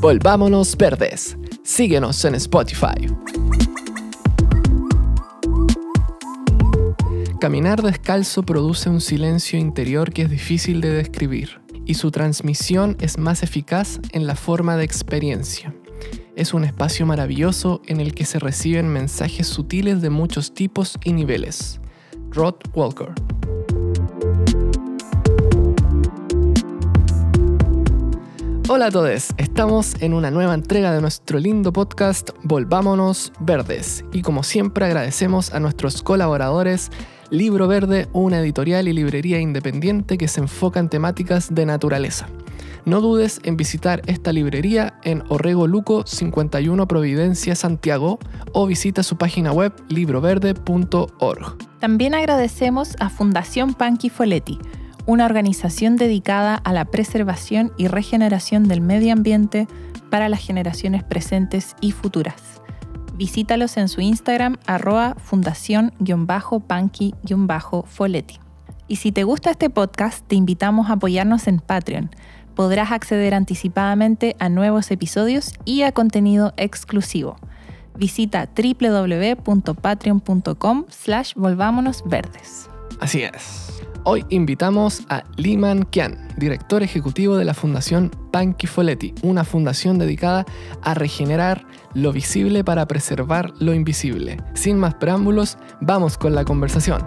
Volvámonos Verdes. Síguenos en Spotify. Caminar descalzo produce un silencio interior que es difícil de describir y su transmisión es más eficaz en la forma de experiencia. Es un espacio maravilloso en el que se reciben mensajes sutiles de muchos tipos y niveles. Rod Walker. Hola a todos, estamos en una nueva entrega de nuestro lindo podcast Volvámonos Verdes y como siempre agradecemos a nuestros colaboradores Libro Verde, una editorial y librería independiente que se enfoca en temáticas de naturaleza. No dudes en visitar esta librería en Orrego Luco 51 Providencia, Santiago o visita su página web libroverde.org. También agradecemos a Fundación Panqui Foletti una organización dedicada a la preservación y regeneración del medio ambiente para las generaciones presentes y futuras. Visítalos en su Instagram arroba fundación-panqui-foleti. Y si te gusta este podcast, te invitamos a apoyarnos en Patreon. Podrás acceder anticipadamente a nuevos episodios y a contenido exclusivo. Visita www.patreon.com slash volvámonosverdes. Así es. Hoy invitamos a Liman Kian, director ejecutivo de la Fundación Panky Foletti, una fundación dedicada a regenerar lo visible para preservar lo invisible. Sin más preámbulos, vamos con la conversación.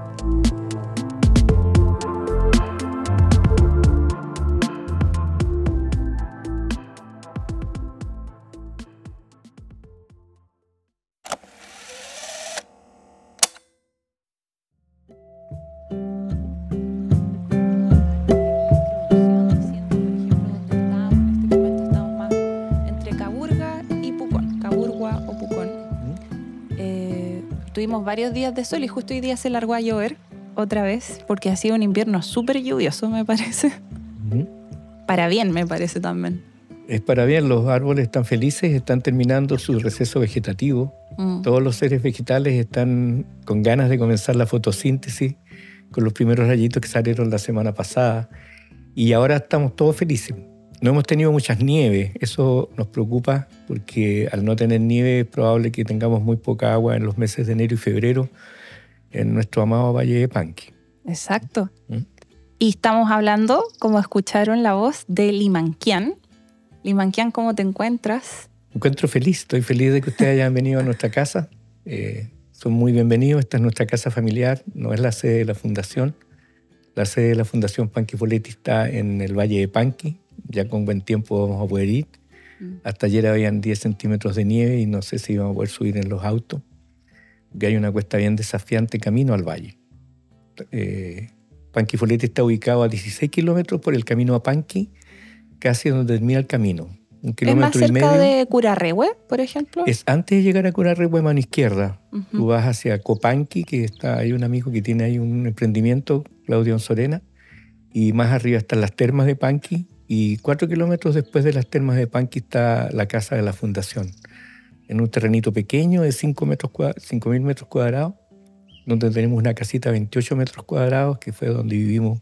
Varios días de sol y justo hoy día se largó a llover otra vez porque ha sido un invierno súper lluvioso, me parece. Para bien, me parece también. Es para bien, los árboles están felices, están terminando su receso vegetativo. Mm. Todos los seres vegetales están con ganas de comenzar la fotosíntesis, con los primeros rayitos que salieron la semana pasada. Y ahora estamos todos felices. No hemos tenido muchas nieves, eso nos preocupa porque al no tener nieve es probable que tengamos muy poca agua en los meses de enero y febrero en nuestro amado Valle de Panqui. Exacto. ¿Mm? Y estamos hablando, como escucharon la voz, de Limanquian. Limanquian, ¿cómo te encuentras? Me encuentro feliz, estoy feliz de que ustedes hayan venido a nuestra casa. Eh, son muy bienvenidos, esta es nuestra casa familiar, no es la sede de la fundación. La sede de la Fundación Panqui Foletti está en el Valle de Panqui, ya con buen tiempo vamos a poder ir. Mm. Hasta ayer habían 10 centímetros de nieve y no sé si vamos a poder subir en los autos. Que hay una cuesta bien desafiante camino al valle. Eh, Panquifolete está ubicado a 16 kilómetros por el camino a Panqui, casi donde termina el camino. Un kilómetro ¿Es más cerca de Curarrehue, por ejemplo? Es antes de llegar a Curarrehue, mano izquierda. Tú vas hacia Copanqui, que está, hay un amigo que tiene ahí un emprendimiento, Claudio Sorena, y más arriba están las termas de Panqui, y cuatro kilómetros después de las termas de Panqui está la casa de la fundación, en un terrenito pequeño de 5 metros mil metros cuadrados, donde tenemos una casita de 28 metros cuadrados, que fue donde vivimos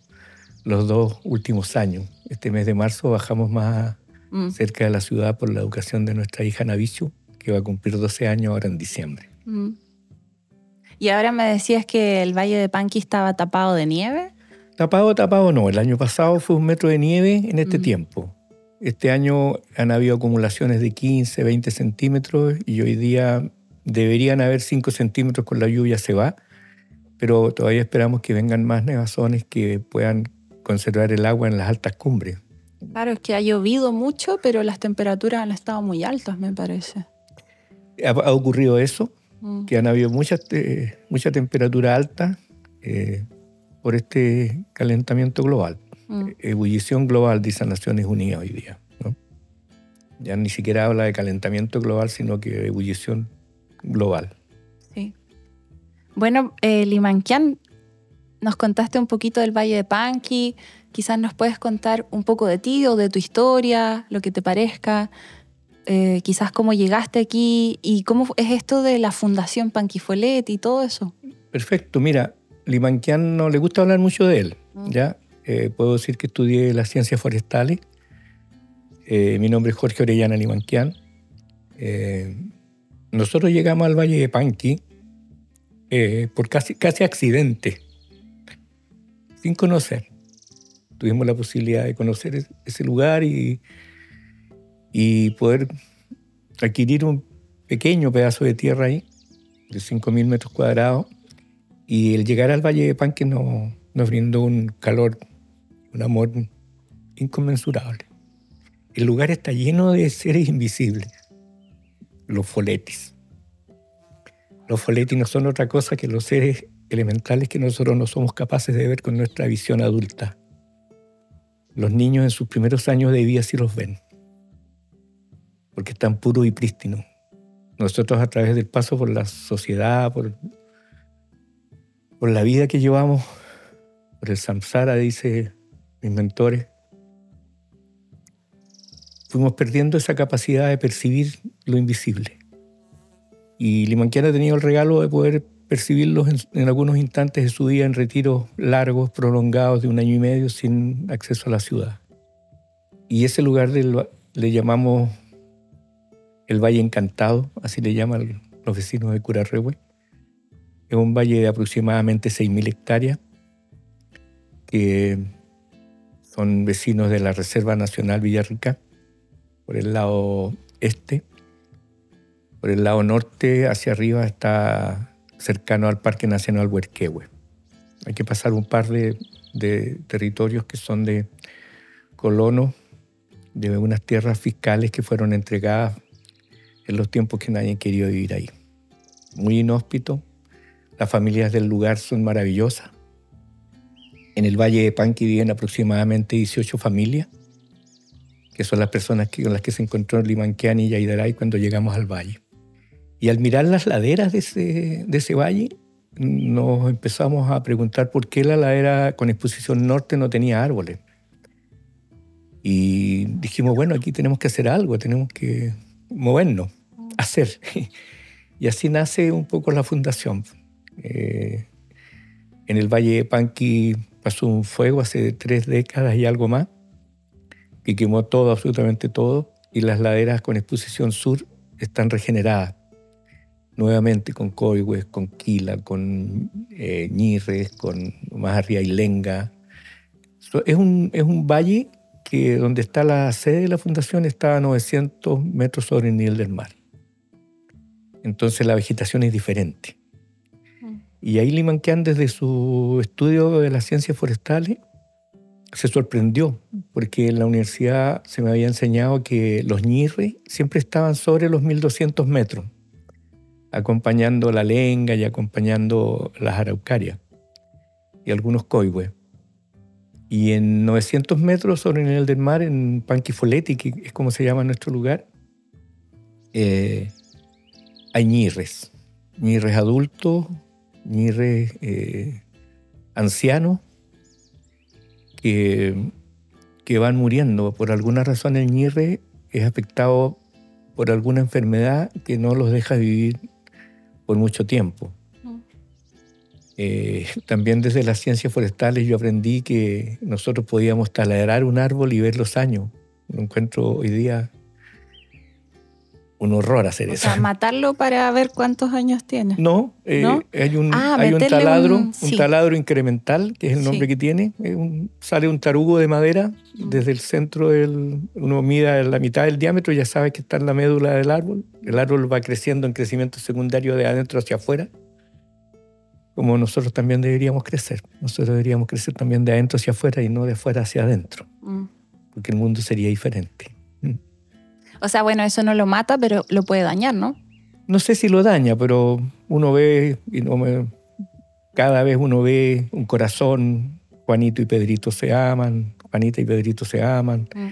los dos últimos años. Este mes de marzo bajamos más mm. cerca de la ciudad por la educación de nuestra hija Navichu, que va a cumplir 12 años ahora en diciembre. Mm. Y ahora me decías que el Valle de Panqui estaba tapado de nieve. Tapado, tapado no. El año pasado fue un metro de nieve en este tiempo. Este año han habido acumulaciones de 15, 20 centímetros y hoy día deberían haber 5 centímetros con la lluvia se va, pero todavía esperamos que vengan más nevazones que puedan conservar el agua en las altas cumbres. Claro, es que ha llovido mucho, pero las temperaturas han estado muy altas, me parece. Ha, ocurrido eso, mm. que han habido mucha, eh, mucha temperatura alta. Eh, por este calentamiento global. Mm. Ebullición global, dicen Naciones Unidas hoy día. Ya ni siquiera habla de calentamiento global, sino que de ebullición global. Sí. Bueno, eh, Limanquian, nos contaste un poquito del Valle de Panqui. Quizás nos puedes contar un poco de ti o de tu historia, lo que te parezca. Eh, quizás cómo llegaste aquí y cómo es esto de la Fundación Panquifolet y todo eso. Perfecto, mira, Limanquian no le gusta hablar mucho de él. Mm. ¿ya? Eh, puedo decir que estudié las ciencias forestales. Eh, mi nombre es Jorge Orellana Limanquian. Eh, nosotros llegamos al Valle de Panqui por casi, casi accidente, sin conocer. Tuvimos la posibilidad de conocer ese lugar y, y poder adquirir un pequeño pedazo de tierra ahí, de 5.000 metros cuadrados. Y el llegar al Valle de Panqui nos, nos brindó un calor, un amor inconmensurable. El lugar está lleno de seres invisibles, los foletis. Los foletis no son otra cosa que los seres elementales que nosotros no somos capaces de ver con nuestra visión adulta. Los niños en sus primeros años de vida sí los ven, porque están puros y prístinos. Nosotros a través del paso por la sociedad, por, por la vida que llevamos, por el samsara, dice mis mentores, fuimos perdiendo esa capacidad de percibir lo invisible. Y Limanquiana ha tenido el regalo de poder percibirlos en, algunos instantes de su día en retiros largos, prolongados de un año y medio sin acceso a la ciudad. Y ese lugar le llamamos el Valle Encantado, así le llaman los vecinos de Curarrehue. Es un valle de aproximadamente 6.000 hectáreas que son vecinos de la Reserva Nacional Villarrica por el lado este. Por el lado norte, hacia arriba, está cercano al Parque Nacional Huerquehue. Hay que pasar un par de, territorios que son de colonos, de unas tierras fiscales que fueron entregadas en los tiempos que nadie quería vivir ahí. Muy inhóspito, las familias del lugar son maravillosas. En el Valle de Panqui viven aproximadamente 18 familias que son las personas con las que se encontró Limanquean y Yaidaray cuando llegamos al valle. Y al mirar las laderas de ese, de ese valle, nos empezamos a preguntar por qué la ladera con exposición norte no tenía árboles. Y dijimos, bueno, aquí tenemos que hacer algo, tenemos que movernos, hacer. Y así nace un poco la fundación. Eh, en el Valle de Panqui pasó un fuego hace tres décadas y algo más que quemó todo, absolutamente todo, y las laderas con exposición sur están regeneradas nuevamente con Coihues, con Quila, con eh, Ñirres, con más arriba Lenga. Es un, es un valle que donde está la sede de la fundación está a 900 metros sobre el nivel del mar. Entonces la vegetación es diferente. Y ahí Limanquean desde su estudio de las ciencias forestales se sorprendió porque en la universidad se me había enseñado que los ñirres siempre estaban sobre los 1200 metros, acompañando la lenga y acompañando las araucarias y algunos coihues. Y en 900 metros sobre el nivel del mar, en Panquifoleti, que es como se llama nuestro lugar, eh, hay ñirres, ñirres adultos, ñirres eh, ancianos que, que van muriendo. Por alguna razón el ñirre es afectado por alguna enfermedad que no los deja vivir por mucho tiempo. Mm. Eh, también desde las ciencias forestales yo aprendí que nosotros podíamos taladrar un árbol y ver los años. Lo encuentro hoy día un horror hacer o eso. Sea, matarlo para ver cuántos años tiene. No, eh, hay un, ah, hay un taladro, un, taladro incremental, que es el nombre que tiene. sale un tarugo de madera mm. desde el centro del, uno mide la mitad del diámetro, ya sabe que está en la médula del árbol. El árbol va creciendo en crecimiento secundario de adentro hacia afuera, como nosotros también deberíamos crecer. Nosotros deberíamos crecer también de adentro hacia afuera y no de afuera hacia adentro, mm. porque el mundo sería diferente. O sea, bueno, eso no lo mata, pero lo puede dañar, ¿no? No sé si lo daña, pero uno ve, y no me, cada vez uno ve un corazón, Juanito y Pedrito se aman, Juanita y Pedrito se aman, mm.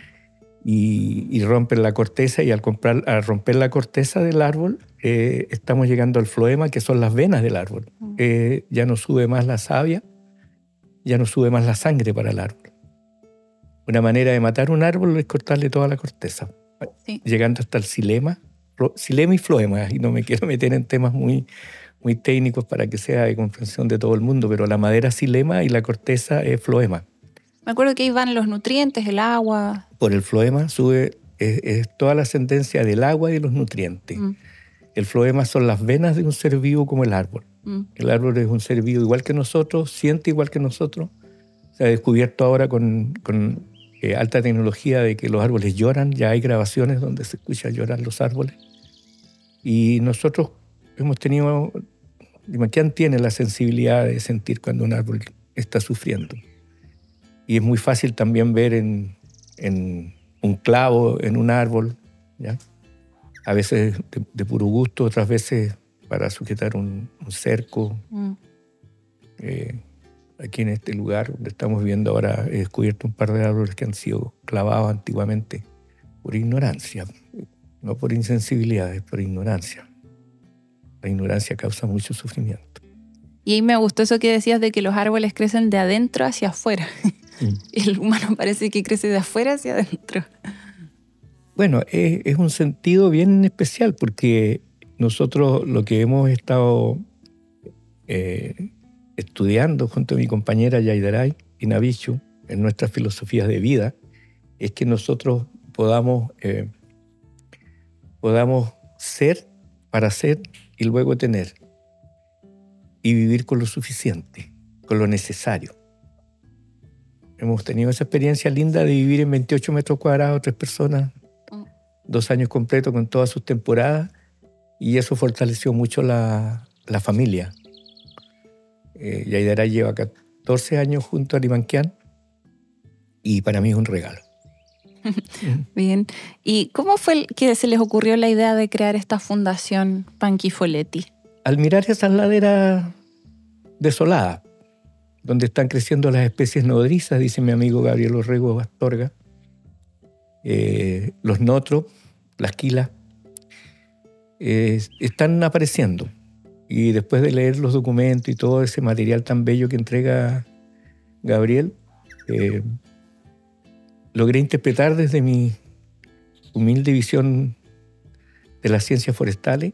y, rompen la corteza, y al, comprar, al romper la corteza del árbol, eh, estamos llegando al floema, que son las venas del árbol. Mm. Eh, ya no sube más la savia, ya no sube más la sangre para el árbol. Una manera de matar un árbol es cortarle toda la corteza llegando hasta el silema, silema y floema, y no me quiero meter en temas muy, muy técnicos para que sea de comprensión de todo el mundo, pero la madera silema y la corteza es floema. Me acuerdo que ahí van los nutrientes, el agua. Por el floema sube es, toda la ascendencia del agua y de los nutrientes. Mm. El floema son las venas de un ser vivo como el árbol. Mm. El árbol es un ser vivo igual que nosotros, siente igual que nosotros. Se ha descubierto ahora con, eh, alta tecnología de que los árboles lloran. Ya hay grabaciones donde se escucha llorar los árboles. Y nosotros hemos tenido, ¿quién tiene la sensibilidad de sentir cuando un árbol está sufriendo. Y es muy fácil también ver en, un clavo en un árbol, ¿ya? a veces de, puro gusto, otras veces para sujetar un, cerco. Mm. Eh, aquí en este lugar donde estamos viviendo ahora he descubierto un par de árboles que han sido clavados antiguamente por ignorancia, no por insensibilidad, es por ignorancia. La ignorancia causa mucho sufrimiento. Y ahí me gustó eso que decías de que los árboles crecen de adentro hacia afuera. Mm. El humano parece que crece de afuera hacia adentro. Bueno, es, un sentido bien especial porque nosotros lo que hemos estado eh, estudiando junto a mi compañera Yaidaray y Navichu en nuestras filosofías de vida es que nosotros podamos, eh, podamos ser para ser y luego tener y vivir con lo suficiente, con lo necesario. Hemos tenido esa experiencia linda de vivir en 28 metros cuadrados, tres personas, mm. dos años completos con todas sus temporadas, y eso fortaleció mucho la, la familia. Eh, Yaidara lleva 14 años junto a Limanquian y para mí es un regalo. Bien. ¿Y cómo fue que se les ocurrió la idea de crear esta fundación Panqui Foletti? al mirar esas laderas desoladas, donde están creciendo las especies nodrizas, dice mi amigo Gabriel Orrego Bastorga, eh, los notros, las quilas, están apareciendo. Y después de leer los documentos y todo ese material tan bello que entrega Gabriel, eh, logré interpretar desde mi humilde visión de las ciencias forestales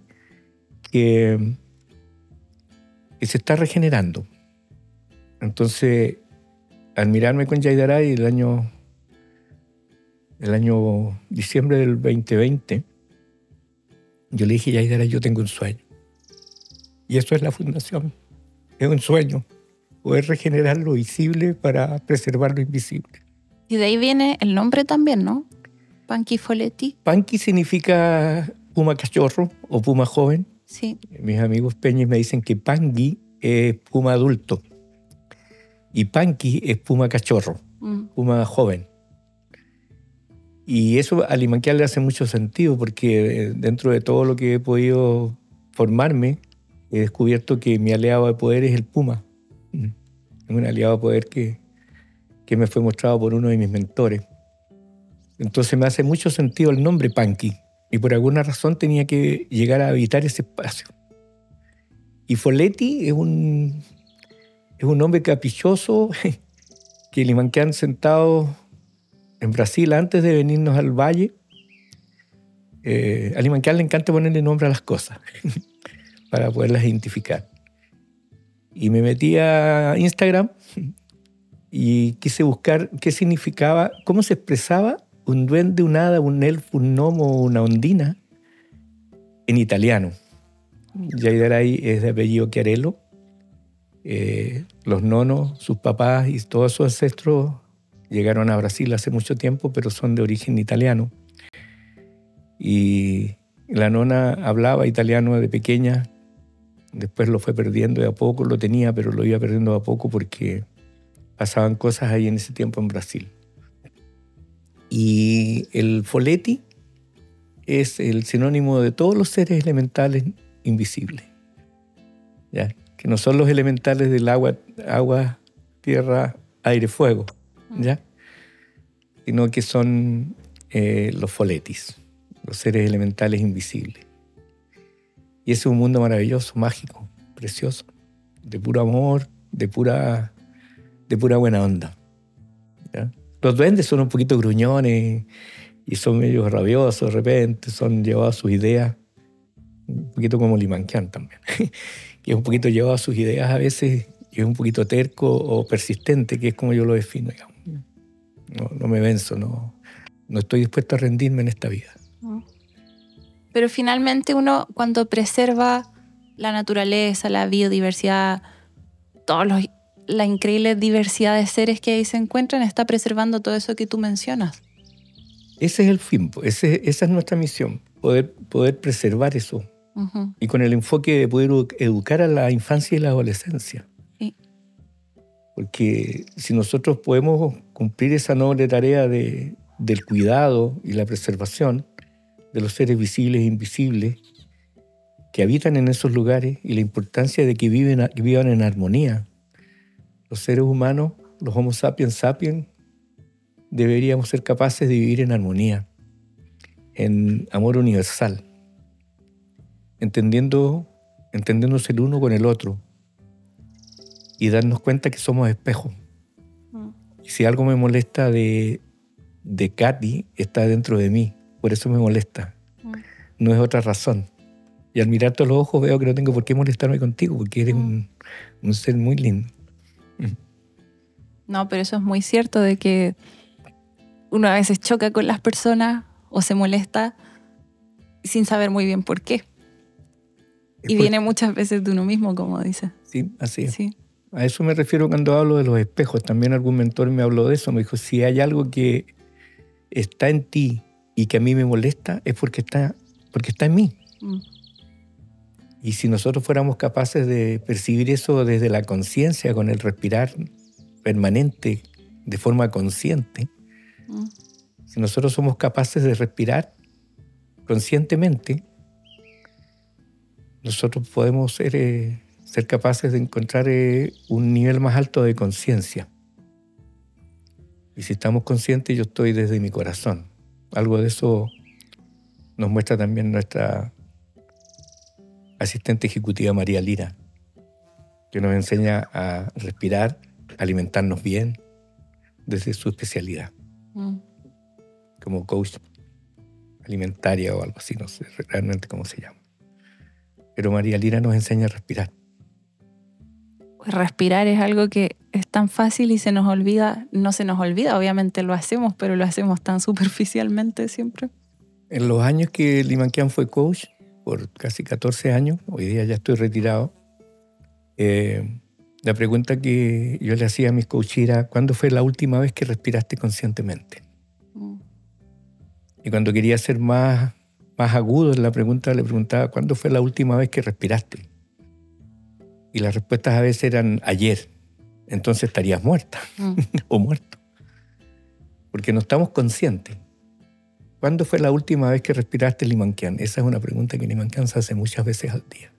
que, se está regenerando. Entonces, al mirarme con Yaidaray el año, el año diciembre del 2020, yo le dije, Yaidaray, yo tengo un sueño. Y eso es la fundación. Es un sueño, poder regenerar lo visible para preservar lo invisible. Y de ahí viene el nombre también, ¿no? Panqui Foletti. Panqui significa puma cachorro o puma joven. Sí. Mis amigos peñas me dicen que pangui es puma adulto y panqui es puma cachorro, mm. puma joven. Y eso a Limanquial le hace mucho sentido porque eh, dentro de todo lo que he podido formarme, he descubierto que mi aliado de poder es el puma. Mm. Es un aliado de poder que, que me fue mostrado por uno de mis mentores. Entonces me hace mucho sentido el nombre Panqui y por alguna razón tenía que llegar a habitar ese espacio. Y Foletti es un, es un hombre caprichoso que Limanquean sentado en Brasil antes de venirnos al valle. Eh, a Limanquean le encanta ponerle nombre a las cosas para poderlas identificar. Y me metí a Instagram y quise buscar qué significaba, cómo se expresaba un duende, un hada, un elfo, un gnomo, una ondina en italiano. Yaidaray es de apellido Chiarello. Eh, los nonos, sus papás y todos sus ancestros llegaron a Brasil hace mucho tiempo, pero son de origen italiano. Y la nona hablaba italiano de pequeña, después lo fue perdiendo de a poco, lo tenía, pero lo iba perdiendo de a poco porque pasaban cosas ahí en ese tiempo en Brasil. Y el foleti es el sinónimo de todos los seres elementales invisibles. ¿ya? Que no son los elementales del agua, agua tierra, aire, fuego, ¿ya? sino que son eh, los foletis, los seres elementales invisibles. Y ese es un mundo maravilloso, mágico, precioso, de puro amor, de pura, de pura buena onda. ¿ya? Los duendes son un poquito gruñones y son medio rabiosos de repente, son llevados a sus ideas, un poquito como Limanquian también, que es un poquito llevado a sus ideas a veces y es un poquito terco o persistente, que es como yo lo defino, No, me venzo, no, No estoy dispuesto a rendirme en esta vida. Pero finalmente uno cuando preserva la naturaleza, la biodiversidad, toda la increíble diversidad de seres que ahí se encuentran, está preservando todo eso que tú mencionas. Ese es el fin, esa es nuestra misión, poder, poder preservar eso. Y con el enfoque de poder educar a la infancia y la adolescencia. Porque si nosotros podemos cumplir esa noble tarea de, del cuidado y la preservación, de los seres visibles e invisibles que habitan en esos lugares y la importancia de que, viven, vivan en armonía. Los seres humanos, los Homo sapiens sapiens, deberíamos ser capaces de vivir en armonía, en amor universal, entendiendo, entendiéndose el uno con el otro y darnos cuenta que somos espejos. Mm. Y si algo me molesta de, de Katy, está dentro de mí por eso me molesta. Mm. No es otra razón. Y al mirarte a los ojos veo que no tengo por qué molestarme contigo, porque eres mm. un, ser muy lindo. No, pero eso es muy cierto de que uno a veces choca con las personas o se molesta sin saber muy bien por qué. y viene muchas veces de uno mismo, como dice. Sí, así es. Sí. A eso me refiero cuando hablo de los espejos. También algún mentor me habló de eso. Me dijo, si hay algo que está en ti y que a mí me molesta es porque está, porque está en mí. Mm. Y si nosotros fuéramos capaces de percibir eso desde la conciencia, con el respirar permanente, de forma consciente, mm. si nosotros somos capaces de respirar conscientemente, nosotros podemos ser, eh, ser capaces de encontrar eh, un nivel más alto de conciencia. Y si estamos conscientes, yo estoy desde mi corazón. Algo de eso nos muestra también nuestra asistente ejecutiva María Lira, que nos enseña a respirar, alimentarnos bien desde su especialidad, mm. como coach alimentaria o algo así, no sé realmente cómo se llama. Pero María Lira nos enseña a respirar. Respirar es algo que es tan fácil y se nos olvida, no se nos olvida, obviamente lo hacemos, pero lo hacemos tan superficialmente siempre. En los años que Limanquian fue coach, por casi 14 años, hoy día ya estoy retirado, eh, la pregunta que yo le hacía a mis coaches era, ¿cuándo fue la última vez que respiraste conscientemente? Y cuando quería ser más, más agudo en la pregunta, le preguntaba, ¿cuándo fue la última vez que respiraste? Y las respuestas a veces eran ayer entonces estarías muerta mm. o muerto. Porque no estamos conscientes. ¿Cuándo fue la última vez que respiraste Limanquian? Esa es una pregunta que Limanquian se hace muchas veces al día.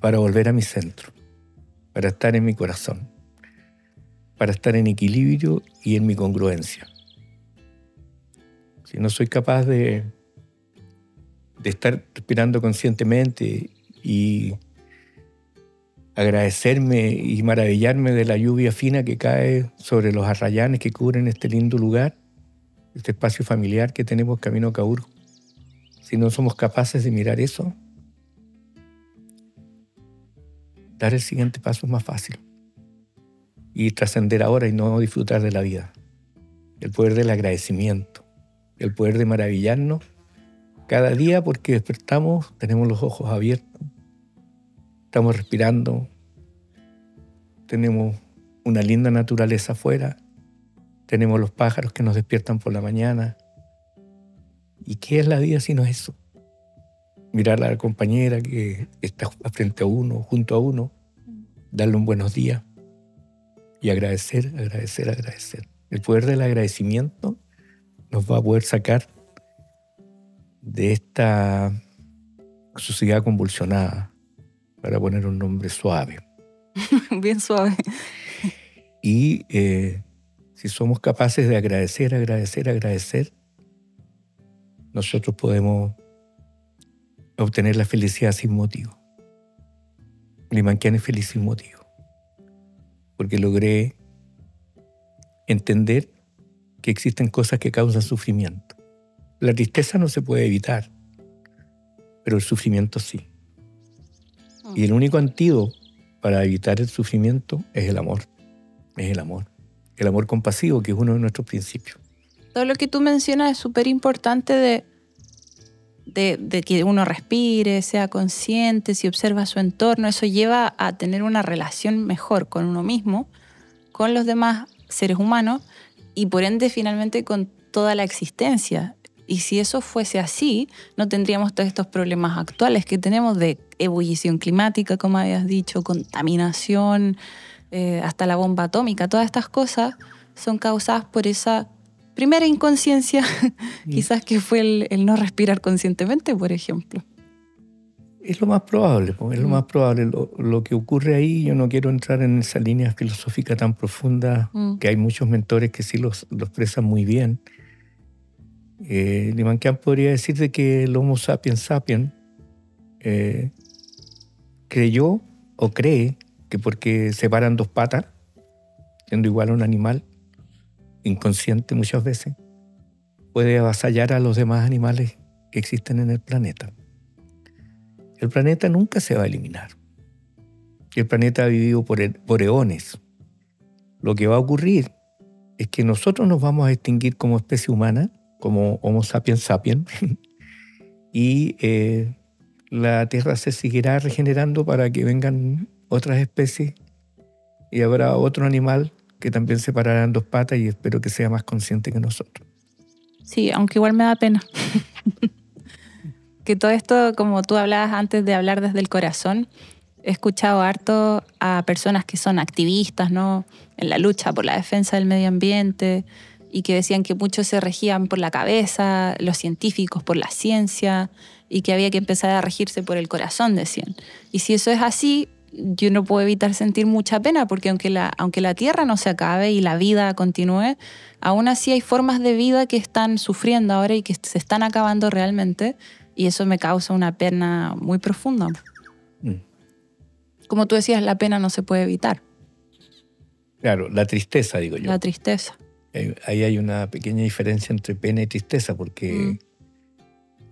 Para volver a mi centro, para estar en mi corazón, para estar en equilibrio y en mi congruencia. Si no soy capaz de, de estar respirando conscientemente y agradecerme y maravillarme de la lluvia fina que cae sobre los arrayanes que cubren este lindo lugar, este espacio familiar que tenemos camino a. Si no somos capaces de mirar eso, dar el siguiente paso es más fácil. Y trascender ahora y no disfrutar de la vida. El poder del agradecimiento, el poder de maravillarnos cada día porque despertamos, tenemos los ojos abiertos, Estamos respirando, tenemos una linda naturaleza afuera, tenemos los pájaros que nos despiertan por la mañana. ¿Y qué es la vida si no es eso? Mirar a la compañera que está frente a uno, junto a uno, darle un buenos días y agradecer, agradecer, agradecer. El poder del agradecimiento nos va a poder sacar de esta sociedad convulsionada, para poner un nombre suave. Bien suave. Y eh, si somos capaces de agradecer, agradecer, agradecer, nosotros podemos obtener la felicidad sin motivo. Limanquian es feliz sin motivo. Porque logré entender que existen cosas que causan sufrimiento. La tristeza no se puede evitar, pero el sufrimiento sí. Y el único antídoto para evitar el sufrimiento es el amor. Es el amor. El amor compasivo, que es uno de nuestros principios. Todo lo que tú mencionas es súper importante de, de, de, que uno respire, sea consciente, si observa su entorno. Eso lleva a tener una relación mejor con uno mismo, con los demás seres humanos y por ende finalmente con toda la existencia. Y si eso fuese así, no tendríamos todos estos problemas actuales que tenemos de ebullición climática, como habías dicho, contaminación, eh, hasta la bomba atómica. Todas estas cosas son causadas por esa primera inconsciencia, mm. quizás que fue el, no respirar conscientemente, por ejemplo. Es lo más probable, es lo mm. más probable. Lo, que ocurre ahí, yo no quiero entrar en esa línea filosófica tan profunda, mm. que hay muchos mentores que sí los, los expresan muy bien. Eh, podría decir de que el Homo sapiens sapiens eh, creyó o cree que porque se paran dos patas, siendo igual a un animal, inconsciente muchas veces, puede avasallar a los demás animales que existen en el planeta. El planeta nunca se va a eliminar. El planeta ha vivido por, por eones. Lo que va a ocurrir es que nosotros nos vamos a extinguir como especie humana como Homo sapiens sapiens, y eh, la Tierra se seguirá regenerando para que vengan otras especies y habrá otro animal que también se parará en dos patas y espero que sea más consciente que nosotros. Sí, aunque igual me da pena. que todo esto, como tú hablabas antes de hablar desde el corazón, he escuchado harto a personas que son activistas, ¿no? En la lucha por la defensa del medio ambiente, y que decían que muchos se regían por la cabeza, los científicos por la ciencia, y que había que empezar a regirse por el corazón, decían. Y si eso es así, yo no puedo evitar sentir mucha pena, porque aunque la, aunque la Tierra no se acabe y la vida continúe, aún así hay formas de vida que están sufriendo ahora y que se están acabando realmente, y eso me causa una pena muy profunda. Mm. Como tú decías, la pena no se puede evitar. Claro, la tristeza, digo yo. La tristeza. Eh, ahí hay una pequeña diferencia entre pena y tristeza, porque mm.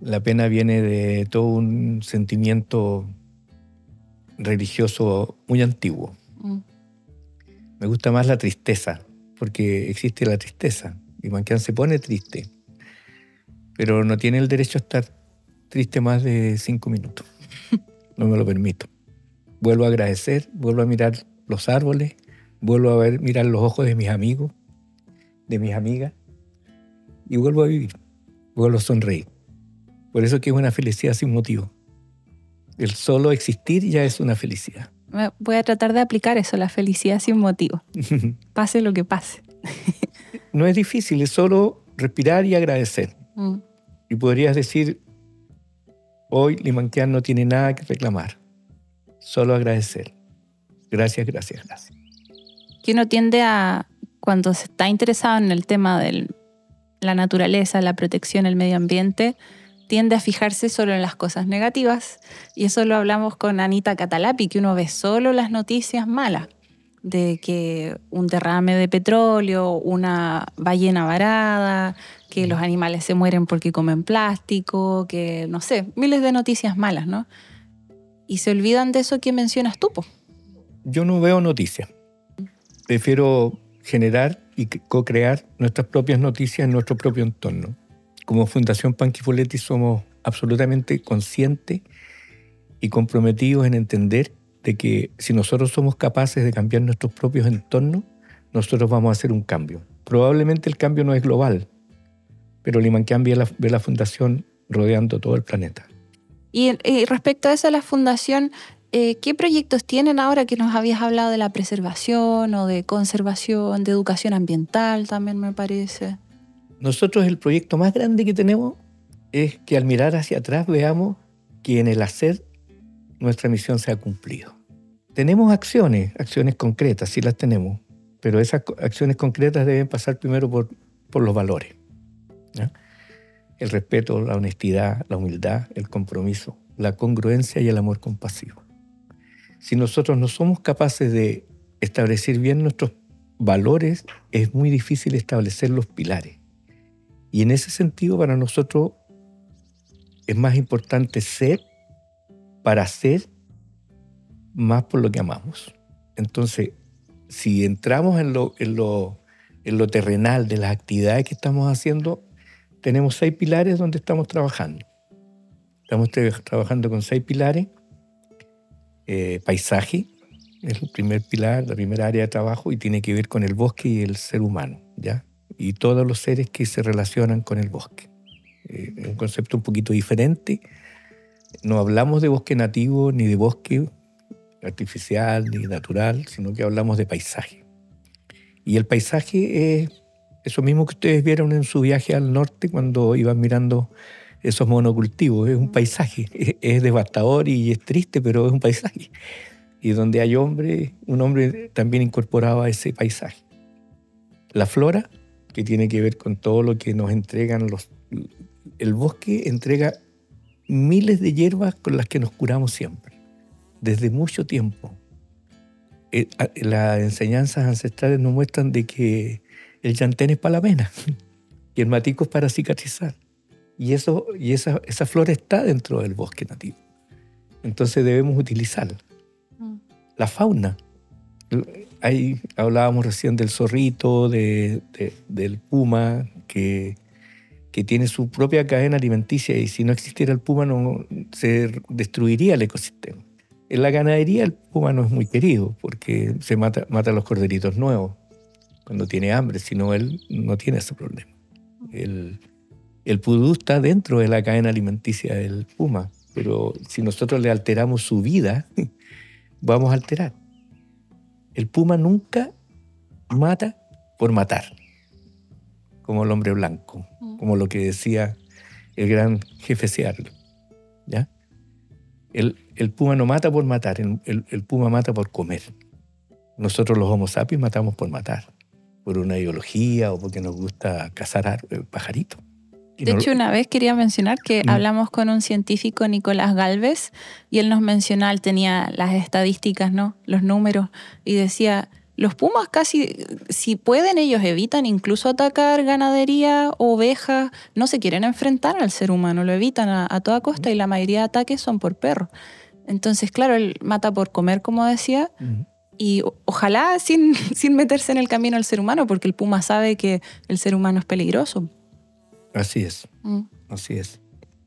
la pena viene de todo un sentimiento religioso muy antiguo. Mm. Me gusta más la tristeza, porque existe la tristeza. Y Manquian se pone triste, pero no tiene el derecho a estar triste más de cinco minutos. No me lo permito. Vuelvo a agradecer, vuelvo a mirar los árboles, vuelvo a ver, mirar los ojos de mis amigos, de mis amigas y vuelvo a vivir, vuelvo a sonreír. Por eso que es una felicidad sin motivo. El solo existir ya es una felicidad. Voy a tratar de aplicar eso, la felicidad sin motivo. pase lo que pase. no es difícil, es solo respirar y agradecer. Mm. Y podrías decir, hoy Limanquian no tiene nada que reclamar, solo agradecer. Gracias, gracias, gracias. Que uno tiende a, cuando se está interesado en el tema de la naturaleza, la protección, el medio ambiente, tiende a fijarse solo en las cosas negativas. Y eso lo hablamos con Anita Catalapi, que uno ve solo las noticias malas de que un derrame de petróleo, una ballena varada, que los animales se mueren porque comen plástico, que no sé, miles de noticias malas, ¿no? Y se olvidan de eso que mencionas tú. Yo no veo noticias. Prefiero generar y co-crear nuestras propias noticias en nuestro propio entorno. Como Fundación Panquifoletti somos absolutamente conscientes y comprometidos en entender de que si nosotros somos capaces de cambiar nuestros propios entornos, nosotros vamos a hacer un cambio. Probablemente el cambio no es global, pero Limanquán ve la, ve la fundación rodeando todo el planeta. Y, y, respecto a eso, la fundación eh, ¿Qué proyectos tienen ahora que nos habías hablado de la preservación o de conservación, de educación ambiental también me parece? Nosotros el proyecto más grande que tenemos es que al mirar hacia atrás veamos que en el hacer nuestra misión se ha cumplido. Tenemos acciones, acciones concretas, sí las tenemos, pero esas acciones concretas deben pasar primero por, por los valores. El respeto, la honestidad, la humildad, el compromiso, la congruencia y el amor compasivo si nosotros no somos capaces de establecer bien nuestros valores, es muy difícil establecer los pilares. Y en ese sentido, para nosotros es más importante ser para ser más por lo que amamos. Entonces, si entramos en lo, en terrenal de las actividades que estamos haciendo, tenemos seis pilares donde estamos trabajando. Estamos trabajando con seis pilares. Eh, paisaje es el primer pilar, la primera área de trabajo y tiene que ver con el bosque y el ser humano, ¿ya? Y todos los seres que se relacionan con el bosque. Eh, es un concepto un poquito diferente. No hablamos de bosque nativo ni de bosque artificial ni natural, sino que hablamos de paisaje. Y el paisaje es eso mismo que ustedes vieron en su viaje al norte cuando iban mirando esos monocultivos. Es un paisaje, es, devastador y es triste, pero es un paisaje. Y donde hay hombre, un hombre también incorporado a ese paisaje. La flora, que tiene que ver con todo lo que nos entregan los... El bosque entrega miles de hierbas con las que nos curamos siempre, desde mucho tiempo. Eh, las enseñanzas ancestrales nos muestran de que el llantén es para la vena y el matico es para cicatrizar. Y, eso, y esa, esa flora está dentro del bosque nativo. Entonces debemos utilizarla. Mm. La fauna. Ahí hablábamos recién del zorrito, de, del puma, que, que tiene su propia cadena alimenticia y si no existiera el puma no se destruiría el ecosistema. En la ganadería el puma no es muy querido porque se mata, mata a los corderitos nuevos cuando tiene hambre, sino él no tiene ese problema. El, el pudú está dentro de la cadena alimenticia del puma, pero si nosotros le alteramos su vida, vamos a alterar. El puma nunca mata por matar, como el hombre blanco, mm. como lo que decía el gran jefe Seattle. ¿ya? El, el, puma no mata por matar, el, el, puma mata por comer. Nosotros los homo sapiens matamos por matar, por una ideología o porque nos gusta cazar eh, pajaritos. De hecho, una vez quería mencionar que hablamos con un científico, Nicolás Galvez, y él nos mencionaba, él tenía las estadísticas, ¿no? Los números, y decía, los pumas casi, si pueden, ellos evitan incluso atacar ganadería, ovejas, no se quieren enfrentar al ser humano, lo evitan a, toda costa y la mayoría de ataques son por perros. Entonces, claro, él mata por comer, como decía, y ojalá sin, sin meterse en el camino al ser humano, porque el puma sabe que el ser humano es peligroso. Así es, mm. así es.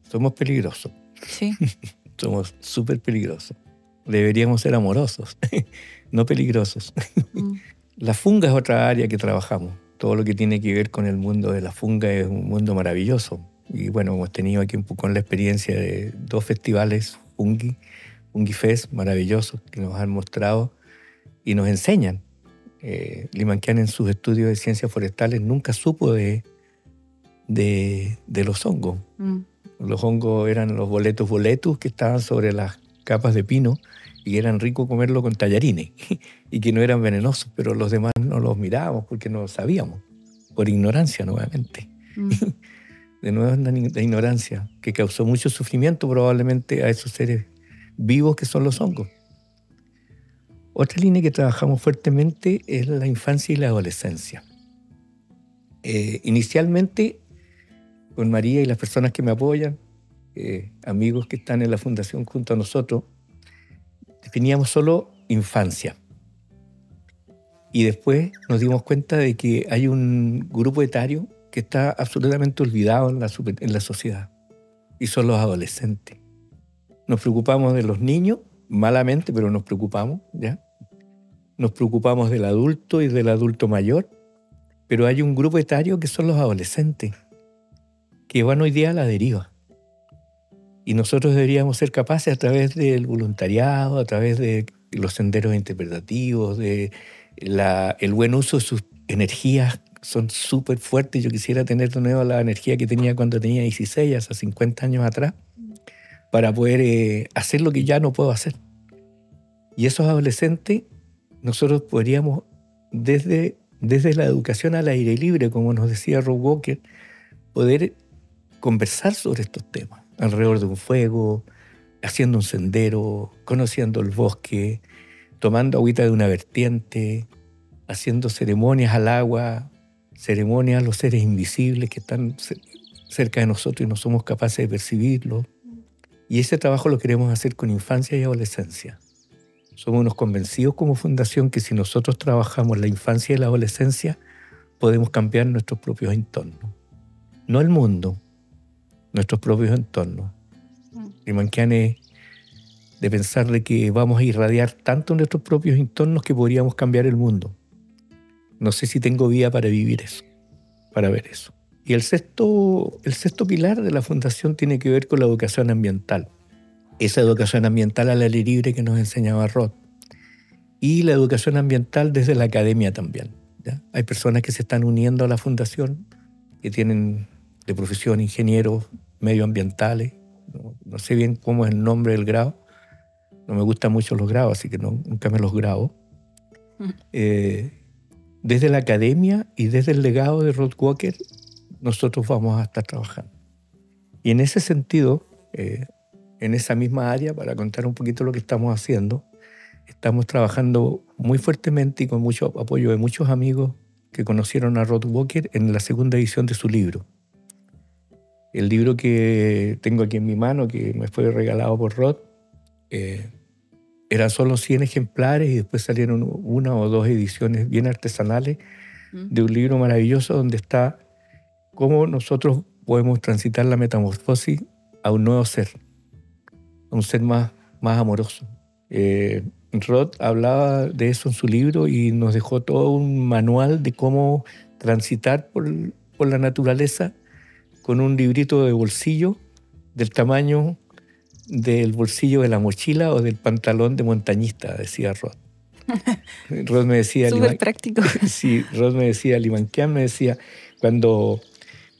Somos peligrosos. Sí. Somos súper peligrosos. Deberíamos ser amorosos, no peligrosos. Mm. La funga es otra área que trabajamos. Todo lo que tiene que ver con el mundo de la funga es un mundo maravilloso. Y bueno, hemos tenido aquí un poco la experiencia de dos festivales Fungi, Fungi Fest maravillosos que nos han mostrado y nos enseñan. Eh, Limanquian en sus estudios de ciencias forestales nunca supo de, de, los hongos. Mm. Los hongos eran los boletos boletus que estaban sobre las capas de pino y eran ricos comerlo con tallarines y que no eran venenosos, pero los demás no los mirábamos porque no sabíamos, por ignorancia nuevamente. Mm. De nuevo la ignorancia que causó mucho sufrimiento probablemente a esos seres vivos que son los hongos. Otra línea que trabajamos fuertemente es la infancia y la adolescencia. Eh, inicialmente con María y las personas que me apoyan, eh, amigos que están en la fundación junto a nosotros, definíamos solo infancia. Y después nos dimos cuenta de que hay un grupo etario que está absolutamente olvidado en la, en la sociedad, y son los adolescentes. Nos preocupamos de los niños, malamente, pero nos preocupamos, ¿ya? Nos preocupamos del adulto y del adulto mayor, pero hay un grupo etario que son los adolescentes que van hoy día a la deriva. Y nosotros deberíamos ser capaces a través del voluntariado, a través de los senderos interpretativos, de la, el buen uso de sus energías, son súper fuertes. Yo quisiera tener de nuevo la energía que tenía cuando tenía 16, hace 50 años atrás, para poder eh, hacer lo que ya no puedo hacer. Y esos adolescentes, nosotros podríamos, desde, desde la educación al aire libre, como nos decía Rob Walker, poder conversar sobre estos temas, alrededor de un fuego, haciendo un sendero, conociendo el bosque, tomando agüita de una vertiente, haciendo ceremonias al agua, ceremonias a los seres invisibles que están cerca de nosotros y no somos capaces de percibirlo. Y ese trabajo lo queremos hacer con infancia y adolescencia. Somos unos convencidos como fundación que si nosotros trabajamos la infancia y la adolescencia, podemos cambiar nuestros propios entornos. No el mundo, nuestros propios entornos. Limanquian es de pensar de que vamos a irradiar tanto nuestros propios entornos que podríamos cambiar el mundo. No sé si tengo vida para vivir eso, para ver eso. Y el sexto, el sexto pilar de la fundación tiene que ver con la educación ambiental. Esa educación ambiental al aire libre que nos enseñaba Rod. Y la educación ambiental desde la academia también. Hay personas que se están uniendo a la fundación, que tienen de profesión ingenieros medioambientales. No, sé bien cómo es el nombre del grado. No me gustan mucho los grados, así que nunca me los grabo. Eh, desde la academia y desde el legado de Rod Walker nosotros vamos a estar trabajando. Y en ese sentido, eh, en esa misma área, para contar un poquito lo que estamos haciendo, estamos trabajando muy fuertemente y con mucho apoyo de muchos amigos que conocieron a Rod Walker en la segunda edición de su libro. El libro que tengo aquí en mi mano, que me fue regalado por Rod, eh, eran solo 100 ejemplares y después salieron una o dos ediciones bien artesanales de un libro maravilloso donde está cómo nosotros podemos transitar la metamorfosis a un nuevo ser, a un ser más, más amoroso. Eh, Rod hablaba de eso en su libro y nos dejó todo un manual de cómo transitar por, por la naturaleza con un librito de bolsillo del tamaño del bolsillo de la mochila o del pantalón de montañista, decía Rod. Rod me decía... Súper práctico. sí, Rod me decía, Limanquian me decía, cuando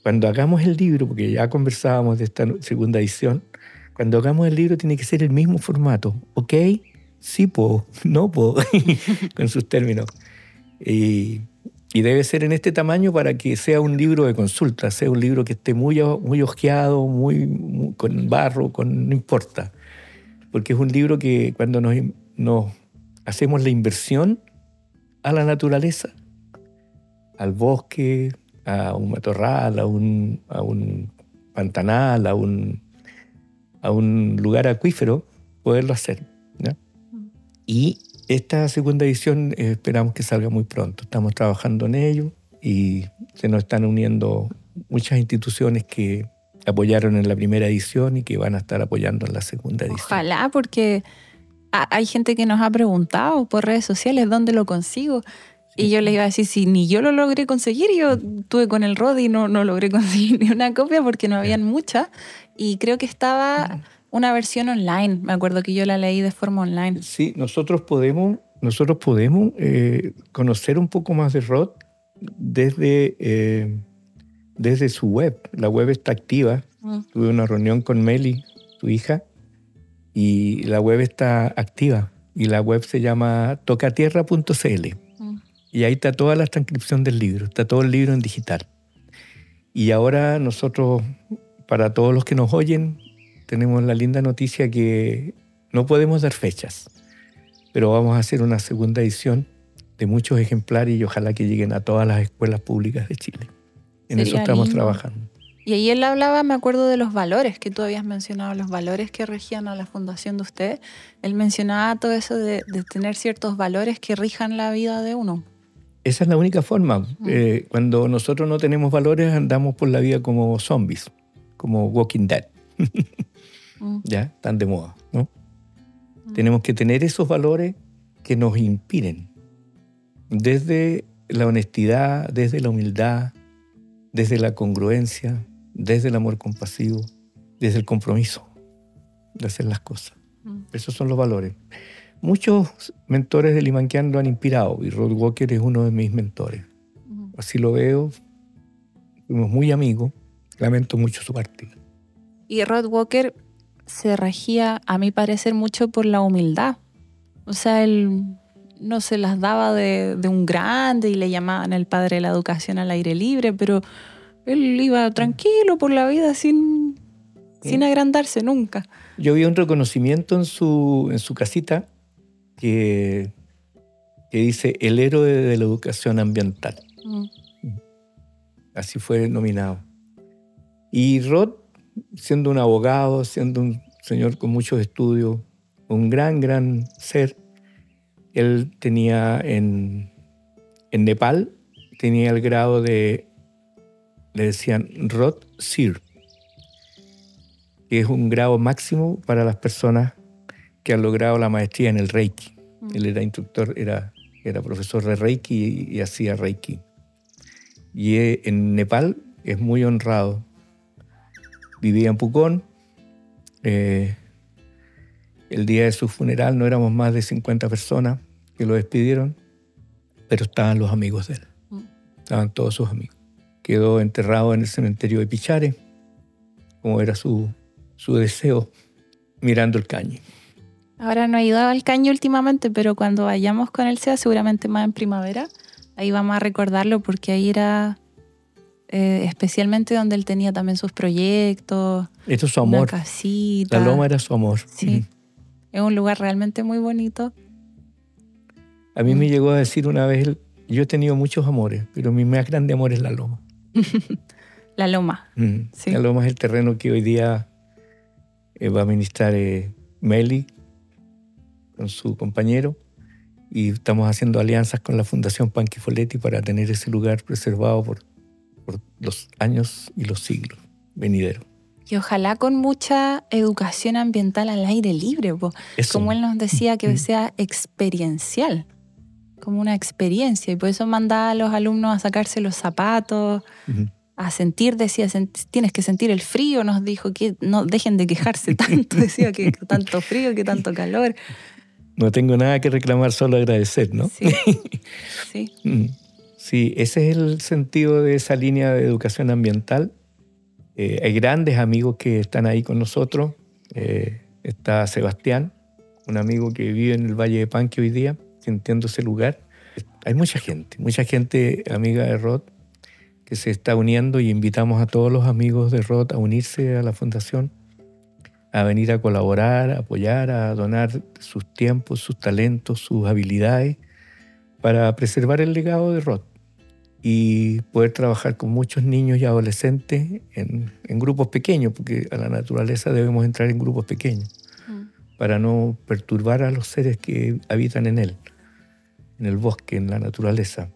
cuando hagamos el libro, porque ya conversábamos de esta segunda edición, cuando hagamos el libro tiene que ser el mismo formato, ¿ok? Sí puedo, no puedo, con sus términos. Y, debe ser en este tamaño para que sea un libro de consulta, sea un libro que esté muy, muy ojeado, muy, con barro, con, no importa. Porque es un libro que cuando nos, nos hacemos la inversión a la naturaleza, al bosque, a un matorral, a un, a un pantanal, a un, a un lugar acuífero, poderlo hacer. Y esta segunda edición eh, esperamos que salga muy pronto. Estamos trabajando en ello y se nos están uniendo muchas instituciones que apoyaron en la primera edición y que van a estar apoyando en la segunda edición. Ojalá, porque hay gente que nos ha preguntado por redes sociales dónde lo consigo. Y yo le iba a decir, si ni yo lo logré conseguir, yo tuve con el Rod y no, no logré conseguir ni una copia porque no habían muchas. Y creo que estaba una versión online. Me acuerdo que yo la leí de forma online. Sí, nosotros podemos, nosotros podemos eh, conocer un poco más de Rod desde, eh, desde su web. La web está activa. Mm. Tuve una reunión con Meli, su hija, y la web está activa. Y la web se llama tocatierra.cl. Y ahí está toda la transcripción del libro, está todo el libro en digital. Y ahora nosotros, para todos los que nos oyen, tenemos la linda noticia que no podemos dar fechas, pero vamos a hacer una segunda edición de muchos ejemplares y ojalá que lleguen a todas las escuelas públicas de Chile. En eso estamos trabajando. Y ahí él hablaba, me acuerdo de los valores que tú habías mencionado, los valores que regían a la fundación de usted. Él mencionaba todo eso de, de tener ciertos valores que rijan la vida de uno. Esa es la única forma. Eh, cuando nosotros no tenemos valores, andamos por la vida como zombies, como Walking Dead. Mm. Ya, están de moda, ¿no? Mm. Tenemos que tener esos valores que nos inspiren. Desde la honestidad, desde la humildad, desde la congruencia, desde el amor compasivo, desde el compromiso de hacer las cosas. Mm. Esos son los valores. Muchos mentores de Limanquian lo han inspirado y Rod Walker es uno de mis mentores. Así lo veo. Fuimos muy amigos. Lamento mucho su partida. Y Rod Walker se regía, a mi parecer, mucho por la humildad. O sea, él no se las daba de, un grande y le llamaban el padre de la educación al aire libre, pero él iba tranquilo por la vida sin, sin agrandarse nunca. Yo vi un reconocimiento en su, en su casita que, dice El héroe de la educación ambiental. Mm. Así fue nominado. Y Rod, siendo un abogado, siendo un señor con muchos estudios, un gran, gran ser, él tenía en, en Nepal tenía el grado de, le decían Rod Sir, que es un grado máximo para las personas que han logrado la maestría en el Reiki. Mm. Él era instructor, era, era profesor de Reiki y, y hacía Reiki. Y eh, en Nepal es muy honrado. Vivía en Pucón. eh, el día de su funeral no éramos más de 50 personas que lo despidieron, pero estaban los amigos de él. Mm. Estaban todos sus amigos. Quedó enterrado en el cementerio de Pichare, como era su, su deseo, mirando el caño. Ahora no he ido al caño últimamente, pero cuando vayamos con el SEA, seguramente más en primavera, ahí vamos a recordarlo porque ahí era eh, especialmente donde él tenía también sus proyectos, Esto es su una casita. La loma era su amor. Sí. Es un lugar realmente muy bonito. A mí me Mm. llegó a decir una vez, yo he tenido muchos amores, pero mi más grande amor es la loma. La loma. Mm. Sí. La loma es el terreno que hoy día eh, va a administrar eh, Meli con su compañero y estamos haciendo alianzas con la Fundación Panquifoletti para tener ese lugar preservado por los años y los siglos venideros. Y ojalá con mucha educación ambiental al aire libre, como él nos decía, que Mm. sea experiencial, como una experiencia. Y por eso mandaba a los alumnos a sacarse los zapatos, Ujú. a sentir, decía, "Sen- tienes que sentir el frío, nos dijo, que no dejen de quejarse tanto, decía que tanto frío, que tanto calor. No tengo nada que reclamar, solo agradecer, ¿no? Sí, sí. Sí, ese es el sentido de esa línea de educación ambiental. Eh, hay grandes amigos que están ahí con nosotros. Eh, está Sebastián, un amigo que vive en el Valle de Panque hoy día, sintiendo ese lugar. Hay mucha gente, mucha gente amiga de Rod que se está uniendo y invitamos a todos los amigos de Rod a unirse a la fundación, a venir a colaborar, a apoyar, a donar sus tiempos, sus talentos, sus habilidades para preservar el legado de Rod y poder trabajar con muchos niños y adolescentes en, en grupos pequeños, porque a la naturaleza debemos entrar en grupos pequeños Mm. para no perturbar a los seres que habitan en él, en el bosque, en la naturaleza.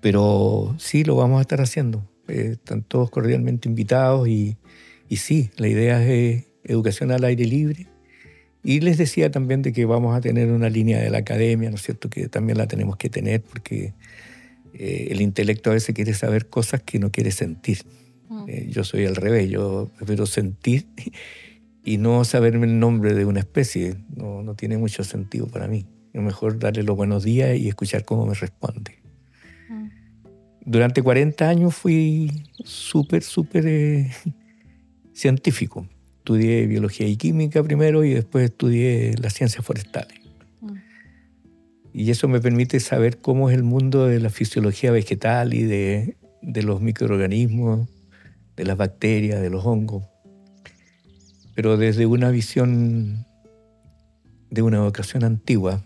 Pero sí lo vamos a estar haciendo. Eh, están todos cordialmente invitados y, y sí, la idea es eh, educación al aire libre. Y les decía también de que vamos a tener una línea de la academia, ¿no es cierto? Que también la tenemos que tener porque eh, el intelecto a veces quiere saber cosas que no quiere sentir. Mm. Eh, yo soy al revés, yo prefiero sentir y no saberme el nombre de una especie. No, no tiene mucho sentido para mí. Es mejor darle los buenos días y escuchar cómo me responde. Mm. Durante 40 años fui súper, súper eh, científico. Estudié biología y química primero y después estudié las ciencias forestales. Y eso me permite saber cómo es el mundo de la fisiología vegetal y de, de los microorganismos, de las bacterias, de los hongos. Pero desde una visión de una educación antigua,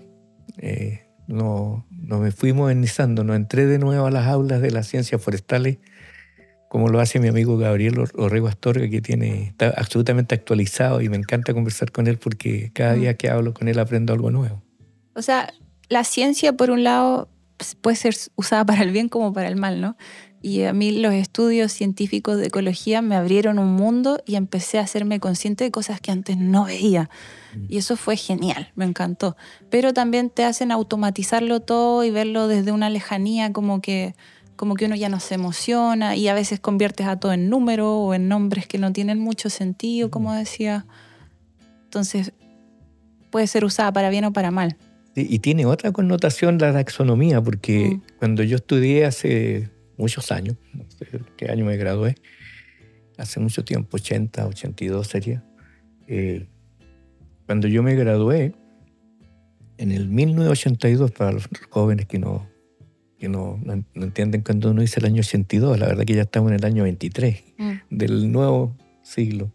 eh, no, no me fui modernizando, no entré de nuevo a las aulas de las ciencias forestales como lo hace mi amigo Gabriel Or- Orrego Astorga, que tiene, está absolutamente actualizado y me encanta conversar con él porque cada día que hablo con él aprendo algo nuevo. O sea, la ciencia, por un lado, pues, puede ser usada para el bien como para el mal, ¿no? Y a mí los estudios científicos de ecología me abrieron un mundo y empecé a hacerme consciente de cosas que antes no veía. Mm. Y eso fue genial, me encantó. Pero también te hacen automatizarlo todo y verlo desde una lejanía como que, como que uno ya no se emociona y a veces conviertes a todo en números o en nombres que no tienen mucho sentido, como decía. Entonces, puede ser usada para bien o para mal. Y tiene otra connotación la taxonomía, porque Mm. cuando yo estudié hace muchos años, no sé qué año me gradué, hace mucho tiempo, 80, 82 sería, eh, cuando yo me gradué, en el 1982, para los jóvenes que no, que no, no- no entienden cuando uno dice el año 82, la verdad que ya estamos en el año 23 Mm. del nuevo siglo.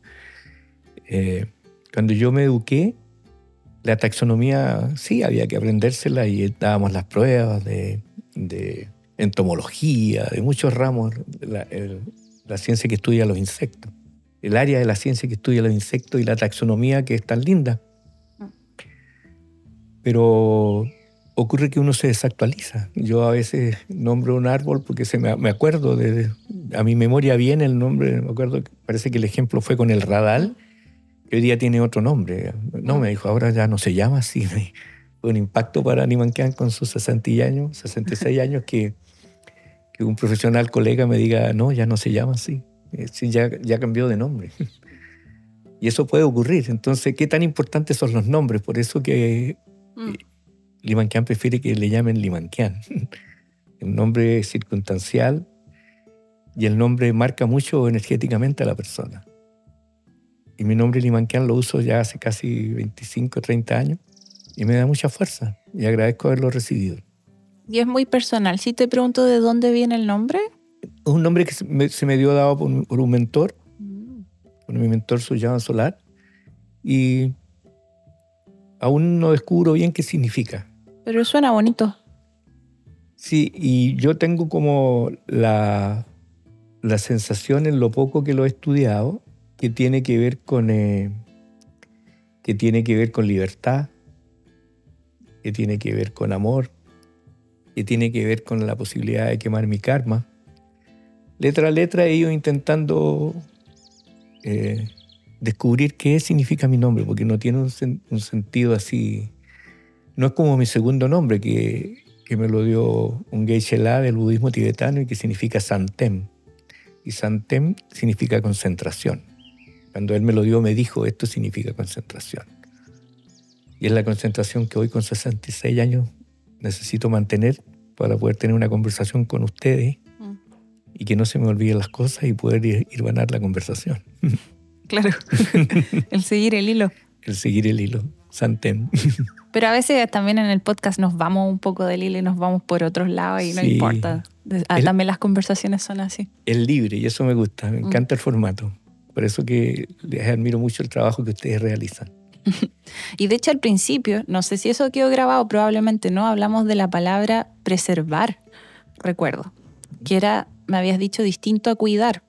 Eh, cuando yo me eduqué, la taxonomía sí había que aprendérsela y dábamos las pruebas de, entomología, de muchos ramos, la, la ciencia que estudia los insectos, el área de la ciencia que estudia los insectos y la taxonomía que es tan linda. Pero ocurre que uno se desactualiza. Yo a veces nombro un árbol porque se me, me acuerdo, de, a mi memoria viene el nombre, me acuerdo, parece que el ejemplo fue con el radal, que hoy día tiene otro nombre. No, me dijo, ahora ya no se llama así. Fue un impacto para Nimanquán con sus 60 años, 66 años, que, que un profesional colega me diga, no, ya no se llama así, eh, ya, ya cambió de nombre. Y eso puede ocurrir. Entonces, ¿qué tan importantes son los nombres? Por eso que mm. Limanquian prefiere que le llamen Limanquian. un nombre circunstancial y el nombre marca mucho energéticamente a la persona. Y mi nombre Limanquian lo uso ya hace casi 25, 30 años y me da mucha fuerza y agradezco haberlo recibido. Y es muy personal. Si te pregunto de dónde viene el nombre. Es un nombre que se me, dio dado por un, mentor, mm. por mi mentor Suyama Solar, y aún no descubro bien qué significa. Pero suena bonito. Sí, y yo tengo como la, la sensación en lo poco que lo he estudiado que tiene que ver con eh, que tiene que ver con libertad, que tiene que ver con amor, que tiene que ver con la posibilidad de quemar mi karma. Letra a letra he ido intentando eh, descubrir qué significa mi nombre, porque no tiene un, sentido así. No es como mi segundo nombre, que, que me lo dio un geishe del budismo tibetano y que significa Santem. Y Santem significa concentración. Cuando él me lo dio, me dijo, esto significa concentración. Y es la concentración que hoy con 66 años necesito mantener para poder tener una conversación con ustedes mm. y que no se me olviden las cosas y poder ir, ir a ganar la conversación. Claro. el seguir el hilo. El seguir el hilo. Santem. Pero a veces también en el podcast nos vamos un poco del hilo y nos vamos por otros lados y no importa. Ah, también las conversaciones son así. Es libre y eso me gusta. Me mm. encanta el formato. Por eso que les admiro mucho el trabajo que ustedes realizan. y de hecho al principio, no sé si eso quedó grabado, probablemente no, hablamos de la palabra preservar, recuerdo, que era, me habías dicho, distinto a cuidar.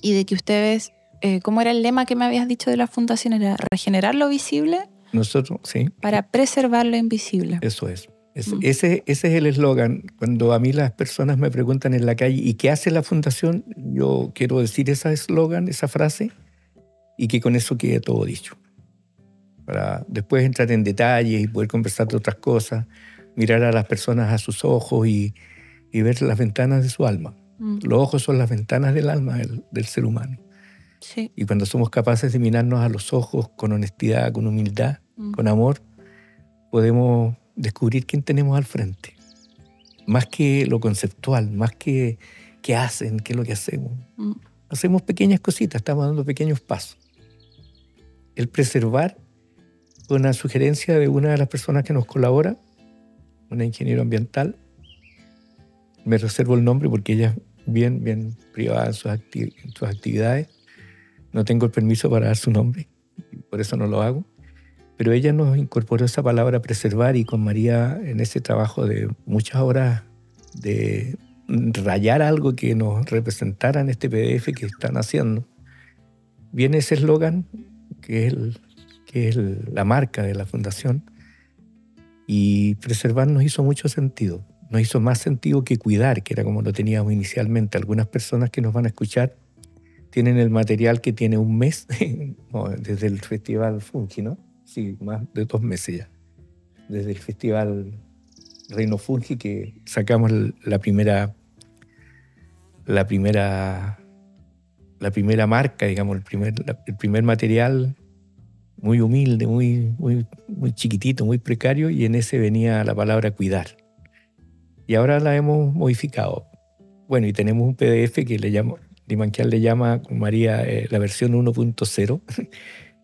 Y de que ustedes eh, ¿cómo era el lema que me habías dicho de la fundación? ¿Era regenerar lo visible? Nosotros, sí. Para preservar lo invisible. Eso es. Mm. ese, ese, es el eslogan. Cuando a mí las personas me preguntan en la calle, ¿y qué hace la fundación? Yo quiero decir ese eslogan, esa frase, y que con eso quede todo dicho. Para después entrar en detalles y poder conversar de otras cosas, mirar a las personas a sus ojos y, y ver las ventanas de su alma. Mm. Los ojos son las ventanas del alma del ser humano. Y cuando somos capaces de mirarnos a los ojos con honestidad, con humildad, mm. con amor, podemos descubrir quién tenemos al frente. Más que lo conceptual, más que qué hacen, qué es lo que hacemos. Mm. Hacemos pequeñas cositas, estamos dando pequeños pasos. El preservar, una sugerencia de una de las personas que nos colabora, una ingeniero ambiental, me reservo el nombre porque ella es bien, bien privada en sus, en sus actividades, no tengo el permiso para dar su nombre, por eso no lo hago. Pero ella nos incorporó esa palabra preservar y con María en ese trabajo de muchas horas de rayar algo que nos representara en este PDF que están haciendo, viene ese eslogan que es, que es la marca de la fundación y preservar nos hizo mucho sentido. Nos hizo más sentido que cuidar, que era como lo teníamos inicialmente. Algunas personas que nos van a escuchar tienen el material que tiene un mes desde el Festival Fungi, ¿no? Sí, más de dos meses ya. Desde el Festival Reino Fungi que sacamos la primera, la primera, la primera marca, digamos, el primer, el primer material muy humilde, muy, muy, muy chiquitito, muy precario, y en ese venía la palabra cuidar. Y ahora la hemos modificado. Bueno, y tenemos un PDF que le llamo, Dimanquial le llama María eh, la versión 1.0.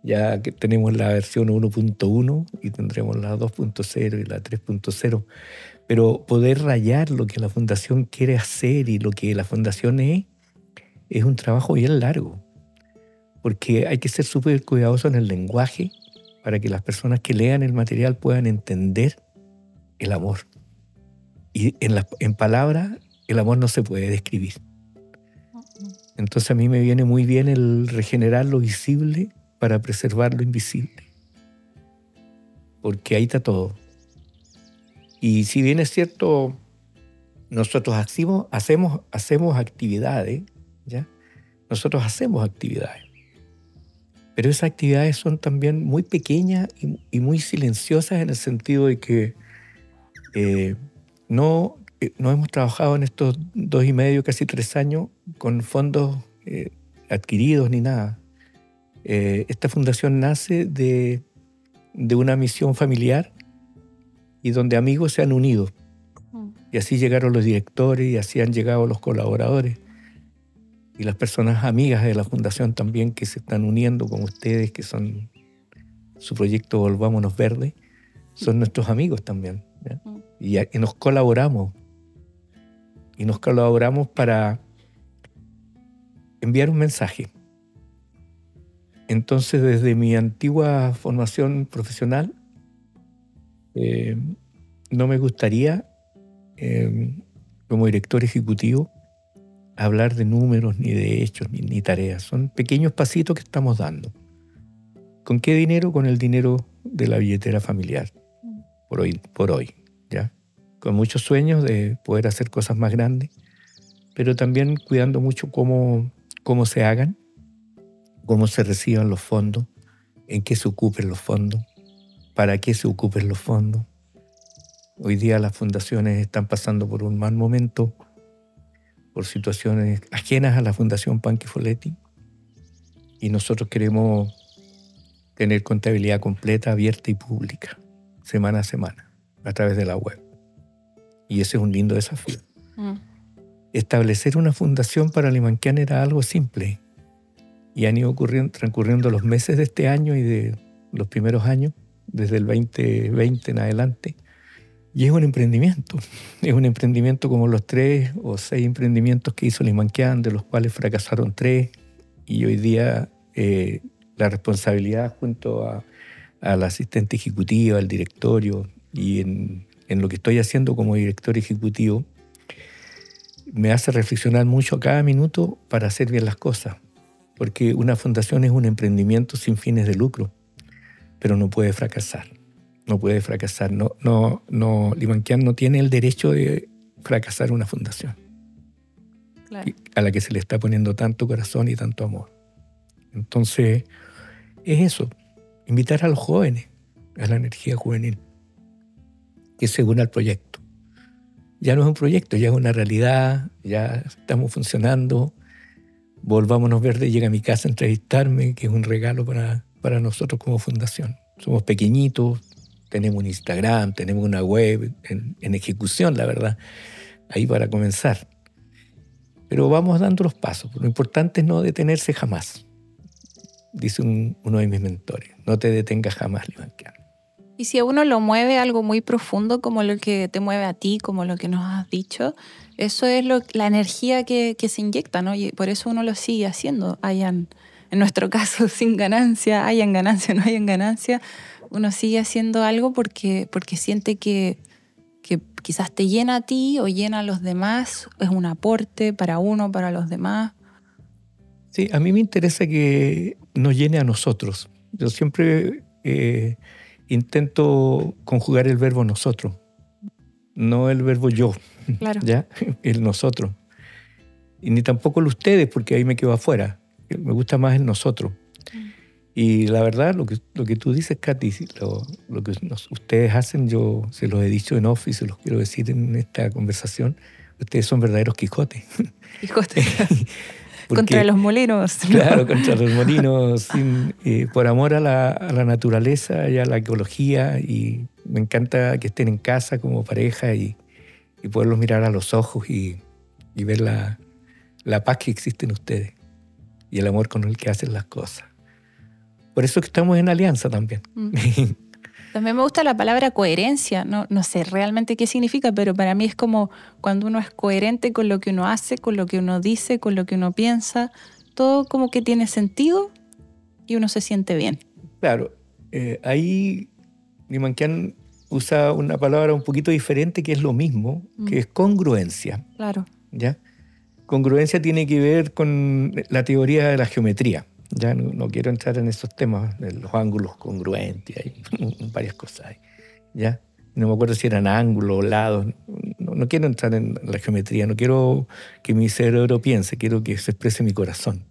ya que tenemos la versión 1.1 y tendremos la 2.0 y la 3.0. Pero poder rayar lo que la fundación quiere hacer y lo que la fundación es, es un trabajo bien largo. Porque hay que ser súper cuidadoso en el lenguaje para que las personas que lean el material puedan entender el amor. Y en, en palabras, el amor no se puede describir. Entonces a mí me viene muy bien el regenerar lo visible para preservar lo invisible. Porque ahí está todo. Y si bien es cierto, nosotros hacemos, hacemos, actividades, ¿ya? Nosotros hacemos actividades. Pero esas actividades son también muy pequeñas y, muy silenciosas en el sentido de que eh, no, eh, no hemos trabajado en estos dos y medio, casi tres años, con fondos eh, adquiridos ni nada. Esta fundación nace de, de una misión familiar y donde amigos se han unido. Mm. Y así llegaron los directores y así han llegado los colaboradores y las personas amigas de la fundación también que se están uniendo con ustedes, que son su proyecto Volvámonos Verde, son nuestros amigos también. Mm. Y, y, nos colaboramos. Y nos colaboramos para enviar un mensaje. Entonces, desde mi antigua formación profesional, eh, no me gustaría, eh, como director ejecutivo, hablar de números, ni de hechos, ni, tareas. Son pequeños pasitos que estamos dando. ¿Con qué dinero? Con el dinero de la billetera familiar, por hoy, por hoy, ¿ya? Con muchos sueños de poder hacer cosas más grandes, pero también cuidando mucho cómo, cómo se hagan, cómo se reciban los fondos, en qué se ocupen los fondos, para qué se ocupen los fondos. Hoy día las fundaciones están pasando por un mal momento, por situaciones ajenas a la Fundación Panqui Foletti, y nosotros queremos tener contabilidad completa, abierta y pública, semana a semana, a través de la web. Y ese es un lindo desafío. Mm. Establecer una fundación para Limanquian era algo simple, y han ido transcurriendo los meses de este año y de los primeros años, desde el 2020 en adelante. Y es un emprendimiento, es un emprendimiento como los tres o seis emprendimientos que hizo Limanquian, de los cuales fracasaron tres, y hoy día eh, la responsabilidad junto a, al asistente ejecutivo, al directorio y en, en, lo que estoy haciendo como director ejecutivo, me hace reflexionar mucho a cada minuto para hacer bien las cosas, porque una fundación es un emprendimiento sin fines de lucro pero no puede fracasar. No puede fracasar. No, no, no, Limanquian no tiene el derecho de fracasar una fundación a la que se le está poniendo tanto corazón y tanto amor. Entonces, es eso, invitar a los jóvenes a la energía juvenil, que se una al proyecto. Ya no es un proyecto, ya es una realidad, ya estamos funcionando. Volvámonos verde, llega a mi casa a entrevistarme, que es un regalo para, para nosotros como fundación. Somos pequeñitos, tenemos un Instagram, tenemos una web en, ejecución, la verdad, ahí para comenzar. Pero vamos dando los pasos. Lo importante es no detenerse jamás, dice uno de mis mentores. No te detengas jamás, Libanquiano. Y si a uno lo mueve algo muy profundo como lo que te mueve a ti, como lo que nos has dicho, eso es lo, la energía que, se inyecta, ¿no? Y por eso uno lo sigue haciendo. Hayan en nuestro caso sin ganancia, hayan ganancia no hayan ganancia, uno sigue haciendo algo porque, porque siente que, que quizás te llena a ti o llena a los demás, es un aporte para uno, para los demás. Sí, a mí me interesa que nos llene a nosotros. Yo siempre eh, intento conjugar el verbo nosotros, no el verbo yo, claro. ¿ya? El nosotros. Y ni tampoco el ustedes, porque ahí me quedo afuera me gusta más el nosotros. Y la verdad, lo que, lo que tú dices, Katy, lo, lo que ustedes hacen, yo se los he dicho en off y se los quiero decir en esta conversación, ustedes son verdaderos Quijotes. Quijotes. contra los molinos. Claro, contra los molinos, eh, por amor a la, a la, naturaleza y a la ecología. Y me encanta que estén en casa como pareja y, y poderlos mirar a los ojos y, y ver la, la paz que existe en ustedes y el amor con el que hacen las cosas. Por eso que estamos en alianza también. Mm. También me gusta la palabra coherencia. No, no sé realmente qué significa, pero para mí es como cuando uno es coherente con lo que uno hace, con lo que uno dice, con lo que uno piensa. Todo como que tiene sentido y uno se siente bien. Claro. Eh, ahí Nimanquian usa una palabra un poquito diferente que es lo mismo, que mm. es congruencia. Claro. ¿Ya? Congruencia tiene que ver con la teoría de la geometría. Ya no, quiero entrar en esos temas de los ángulos congruentes, hay varias cosas. ¿ya? no me acuerdo si eran ángulos, lados, no, no, quiero entrar en la geometría, no quiero que mi cerebro piense, quiero que se exprese mi corazón.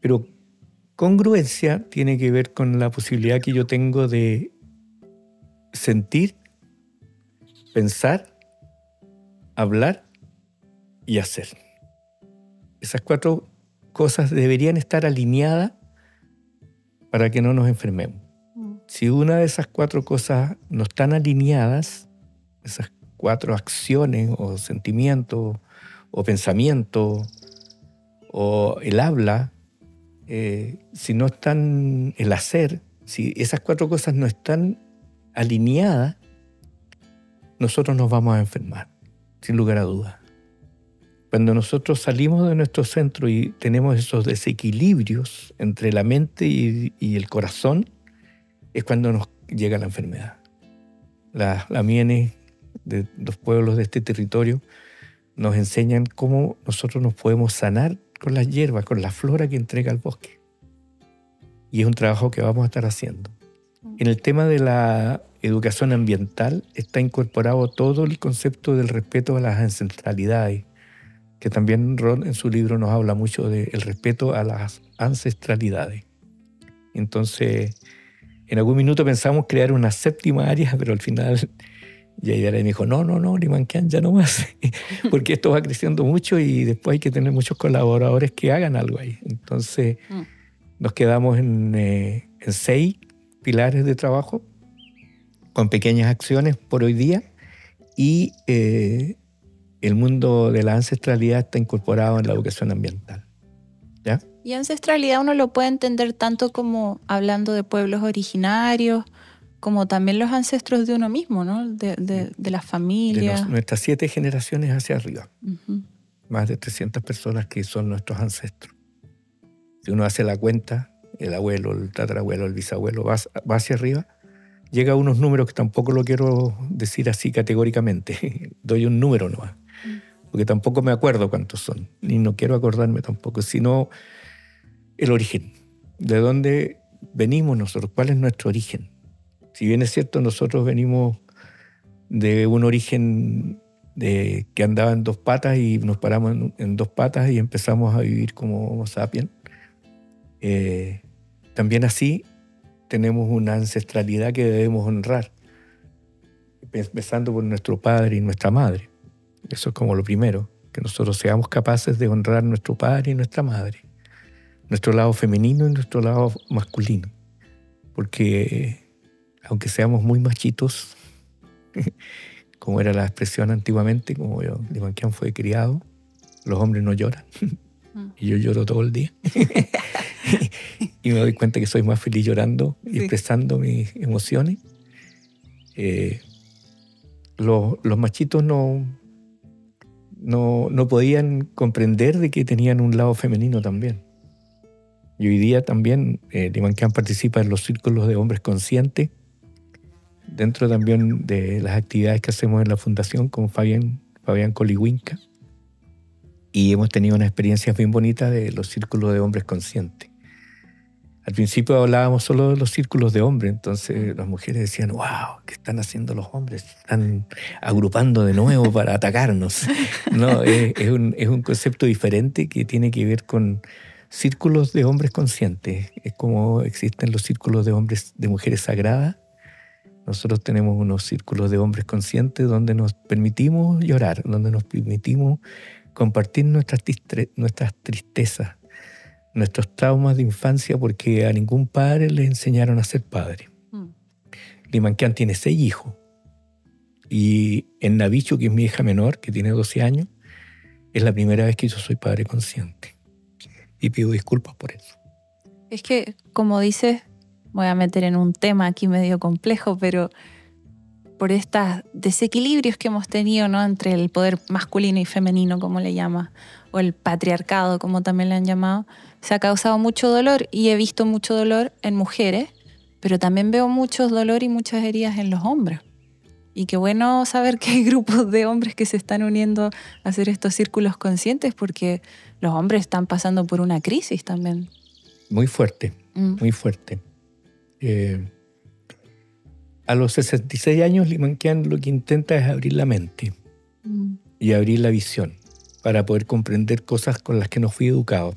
Pero congruencia tiene que ver con la posibilidad que yo tengo de sentir, pensar, hablar y hacer. Esas cuatro cosas deberían estar alineadas para que no nos enfermemos. Mm. Si una de esas cuatro cosas no están alineadas, esas cuatro acciones o sentimientos o pensamientos o el habla, eh, si no están el hacer, si esas cuatro cosas no están alineadas, nosotros nos vamos a enfermar, sin lugar a dudas. Cuando nosotros salimos de nuestro centro y tenemos esos desequilibrios entre la mente y, el corazón, es cuando nos llega la enfermedad. La, la miene de los pueblos de este territorio nos enseñan cómo nosotros nos podemos sanar con las hierbas, con la flora que entrega el bosque. Y es un trabajo que vamos a estar haciendo. En el tema de la educación ambiental está incorporado todo el concepto del respeto a las ancestralidades, que también Ron en su libro nos habla mucho del respeto a las ancestralidades. Entonces, en algún minuto pensamos crear una séptima área, pero al final Yaidara me dijo, no, no, no, Limanquán ya no más, porque esto va creciendo mucho y después hay que tener muchos colaboradores que hagan algo ahí. Entonces, mm. nos quedamos en, eh, en seis pilares de trabajo, con pequeñas acciones por hoy día, y eh, el mundo de la ancestralidad está incorporado en la educación ambiental. ¿Ya? Y ancestralidad uno lo puede entender tanto como hablando de pueblos originarios, como también los ancestros de uno mismo, ¿no? De, de, la familia. De nuestras siete generaciones hacia arriba. Más de 300 personas que son nuestros ancestros. Si uno hace la cuenta, el abuelo, el tatarabuelo, el bisabuelo, va, hacia arriba, llega a unos números que tampoco lo quiero decir así categóricamente. Doy un número nomás porque tampoco me acuerdo cuántos son, ni no quiero acordarme tampoco, sino el origen, de dónde venimos nosotros, cuál es nuestro origen. Si bien es cierto, nosotros venimos de un origen de, que andaba en dos patas y nos paramos en, dos patas y empezamos a vivir como Homo sapiens, eh, también así tenemos una ancestralidad que debemos honrar, empezando por nuestro padre y nuestra madre. Eso es como lo primero, que nosotros seamos capaces de honrar nuestro padre y nuestra madre, nuestro lado femenino y nuestro lado masculino. Porque aunque seamos muy machitos, como era la expresión antiguamente, como Limanquian fue criado, los hombres no lloran. Mm. y yo lloro todo el día. y me doy cuenta que soy más feliz llorando y expresando mis emociones. Eh, los, los machitos no, no, no podían comprender de que tenían un lado femenino también. Y hoy día también eh, Limanquán participa en los círculos de hombres conscientes, dentro también de las actividades que hacemos en la fundación con Fabián, Fabián Colihuinca. Y hemos tenido una experiencia bien bonita de los círculos de hombres conscientes. Al principio hablábamos solo de los círculos de hombres, entonces las mujeres decían, wow, ¿qué están haciendo los hombres? Están agrupando de nuevo para atacarnos. No, es, un, es, un, concepto diferente que tiene que ver con círculos de hombres conscientes. Es como existen los círculos de hombres, de mujeres sagradas. Nosotros tenemos unos círculos de hombres conscientes donde nos permitimos llorar, donde nos permitimos compartir nuestras, nuestras tristezas, nuestros traumas de infancia porque a ningún padre le enseñaron a ser padre. Mm. Limanquian tiene seis hijos. Y en Navicho, que es mi hija menor, que tiene 12 años, es la primera vez que yo soy padre consciente. Y pido disculpas por eso. Es que, como dices, voy a meter en un tema aquí medio complejo, pero por estos desequilibrios que hemos tenido ¿no? entre el poder masculino y femenino, como le llama, o el patriarcado, como también le han llamado, se ha causado mucho dolor y he visto mucho dolor en mujeres, pero también veo mucho dolor y muchas heridas en los hombres. Y qué bueno saber que hay grupos de hombres que se están uniendo a hacer estos círculos conscientes porque los hombres están pasando por una crisis también. Muy fuerte, mm. muy fuerte. Eh, a los 66 años, Limanquian lo que intenta es abrir la mente Mm. y abrir la visión para poder comprender cosas con las que no fui educado.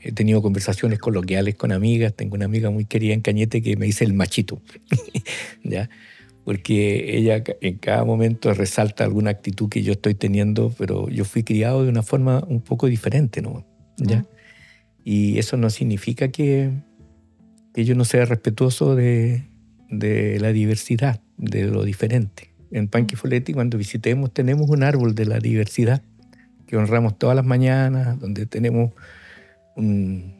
He tenido conversaciones coloquiales con amigas. Tengo una amiga muy querida en Cañete que me dice el machito. ¿Ya? Porque ella en cada momento resalta alguna actitud que yo estoy teniendo, pero yo fui criado de una forma un poco diferente, ¿no? ¿Ya? Mm. Y eso no significa que, que yo no sea respetuoso de, de la diversidad, de lo diferente. En Panquifoletti, cuando visitemos, tenemos un árbol de la diversidad que honramos todas las mañanas, donde tenemos un,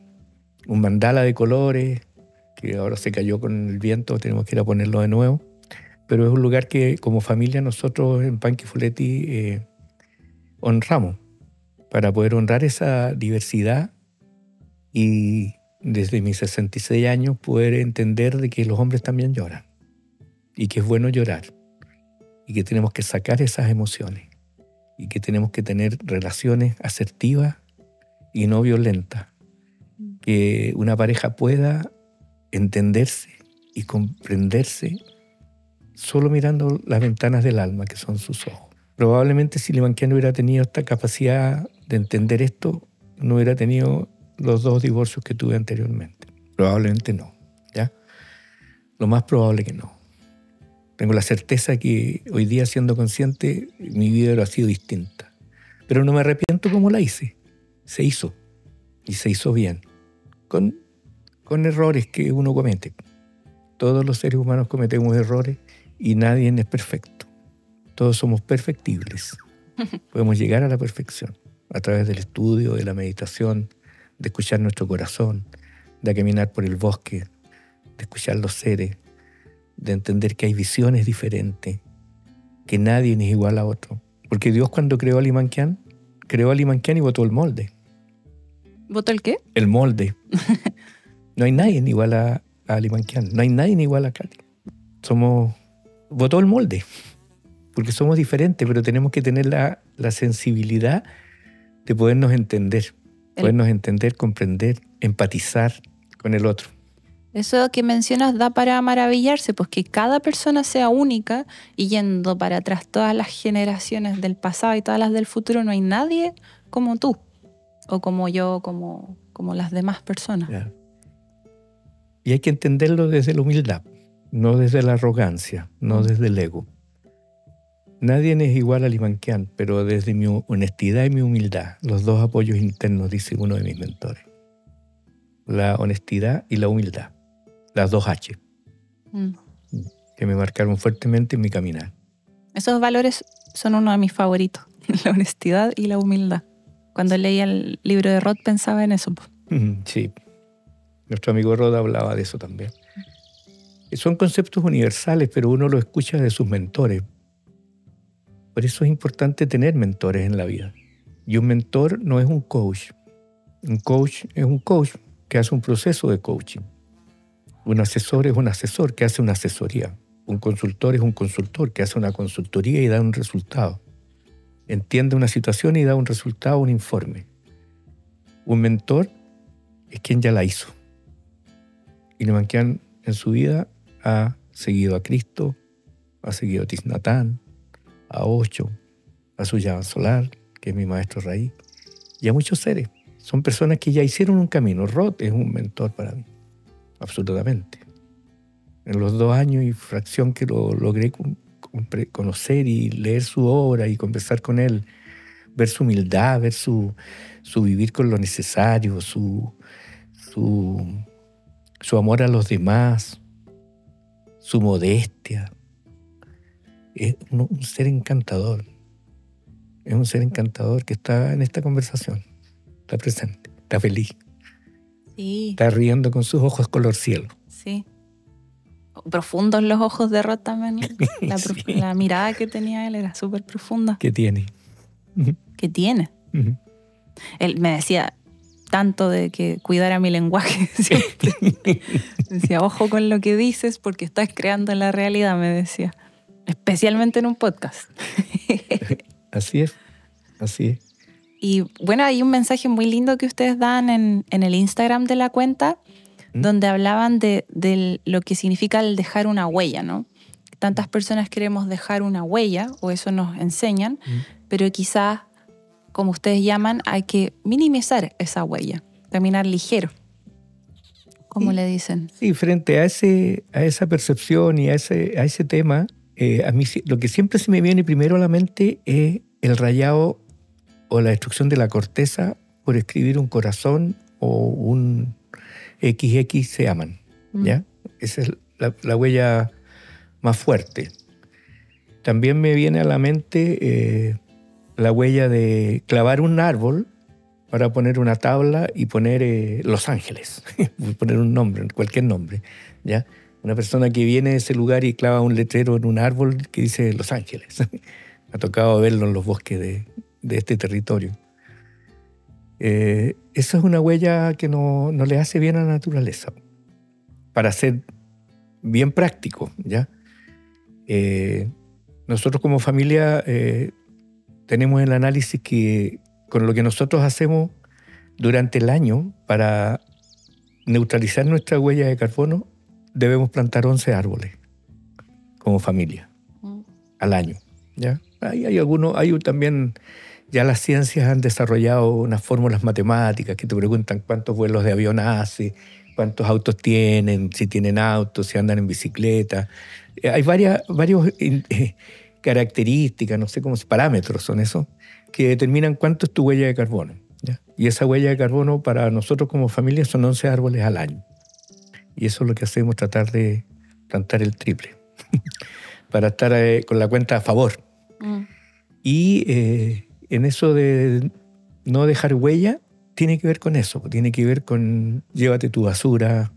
un mandala de colores, que ahora se cayó con el viento, tenemos que ir a ponerlo de nuevo. Pero es un lugar que como familia nosotros en Panquifoletti eh, honramos para poder honrar esa diversidad y desde mis 66 años poder entender de que los hombres también lloran y que es bueno llorar y que tenemos que sacar esas emociones y que tenemos que tener relaciones asertivas y no violentas. Que una pareja pueda entenderse y comprenderse solo mirando las ventanas del alma, que son sus ojos. Probablemente si Limanquiano hubiera tenido esta capacidad de entender esto, no hubiera tenido los dos divorcios que tuve anteriormente. Probablemente no, ¿ya? Lo más probable que no. Tengo la certeza que hoy día, siendo consciente, mi vida hubiera sido distinta. Pero no me arrepiento como la hice. Se hizo. Y se hizo bien. Con, con errores que uno comete. Todos los seres humanos cometemos errores y nadie es perfecto. Todos somos perfectibles. Podemos llegar a la perfección a través del estudio, de la meditación, de escuchar nuestro corazón, de caminar por el bosque, de escuchar los seres, de entender que hay visiones diferentes, que nadie es igual a otro. Porque Dios cuando creó a Limanquian, creó a Limanquian y botó el molde. ¿Votó el qué? El molde. No hay nadie igual a, a Limanquian, no hay nadie igual a Katy. Somos, botó el molde, porque somos diferentes, pero tenemos que tener la, la sensibilidad de podernos entender, podernos entender, comprender, empatizar con el otro. Eso que mencionas da para maravillarse, pues que cada persona sea única y yendo para atrás todas las generaciones del pasado y todas las del futuro, no hay nadie como tú, o como yo, como, como las demás personas. Ya. Y hay que entenderlo desde la humildad, no desde la arrogancia, no desde el ego. Nadie es igual a Limanquian, pero desde mi honestidad y mi humildad, los dos apoyos internos, dice uno de mis mentores. La honestidad y la humildad, las dos H, Mm. que me marcaron fuertemente en mi caminar. Esos valores son uno de mis favoritos, la honestidad y la humildad. Cuando leía el libro de Roth pensaba en eso. Sí, nuestro amigo Roda hablaba de eso también. Son conceptos universales, pero uno lo escucha de sus mentores. Por eso es importante tener mentores en la vida. Y un mentor no es un coach. Un coach es un coach que hace un proceso de coaching. Un asesor es un asesor que hace una asesoría. Un consultor es un consultor que hace una consultoría y da un resultado. Entiende una situación y da un resultado, un informe. Un mentor es quien ya la hizo. Y Nemanquian en su vida ha seguido a Cristo, ha seguido a Tisnatán, a Ocho, a Suyaban Solar, que es mi maestro raíz, y a muchos seres. Son personas que ya hicieron un camino. Roth es un mentor para mí, absolutamente. En los dos años y fracción que lo logré conocer y leer su obra y conversar con él, ver su humildad, ver su, su vivir con lo necesario, su, su, su amor a los demás, su modestia. Es un, un ser encantador. Es un ser encantador que está en esta conversación. Está presente, está feliz, Sí, está riendo con sus ojos color cielo. sí. Profundos los ojos de Roth también. La, Sí. la mirada que tenía él era súper profunda. que tiene. ¿Qué tiene? Él me decía tanto de que cuidara mi lenguaje siempre. Me decía, ojo con lo que dices porque estás creando la realidad, me decía. Especialmente en un podcast. Así es, así es. Y bueno, hay un mensaje muy lindo que ustedes dan en, en el Instagram de la cuenta, ¿Mm? donde hablaban de, de lo que significa el dejar una huella, ¿no? tantas personas queremos dejar una huella, o eso nos enseñan, Mm. pero quizás, como ustedes llaman, hay que minimizar esa huella, caminar ligero, como Sí. le dicen. Sí, frente a, ese, a esa percepción y a ese, a ese tema, eh, a mí lo que siempre se me viene primero a la mente es el rayado o la destrucción de la corteza por escribir un corazón o un XX se aman. Mm. ¿ya? Esa es la, la huella más fuerte. También me viene a la mente eh, la huella de clavar un árbol para poner una tabla y poner eh, Los Ángeles, poner un nombre, cualquier nombre. ¿ya? Una persona que viene de ese lugar y clava un letrero en un árbol que dice Los Ángeles. Ha tocado verlo en los bosques de, de este territorio. Eh, esa es una huella que no, no le hace bien a la naturaleza. Para ser bien práctico, ¿ya? Eh, nosotros como familia eh, tenemos el análisis que con lo que nosotros hacemos durante el año para neutralizar nuestra huella de carbono, debemos plantar 11 árboles como familia Mm. al año. ¿ya? Hay, hay algunos, hay también, ya las ciencias han desarrollado unas fórmulas matemáticas que te preguntan cuántos vuelos de avión hace, cuántos autos tienen, si tienen autos, si andan en bicicleta. Eh, Hay varias varios, eh, características, no sé cómo, parámetros son esos, que determinan cuánto es tu huella de carbono. ¿ya? Y esa huella de carbono para nosotros como familia son 11 árboles al año. Y eso es lo que hacemos, tratar de plantar el triple, para estar eh, con la cuenta a favor. Mm. Y eh, en eso de no dejar huella, tiene que ver con eso, tiene que ver con llévate tu basura,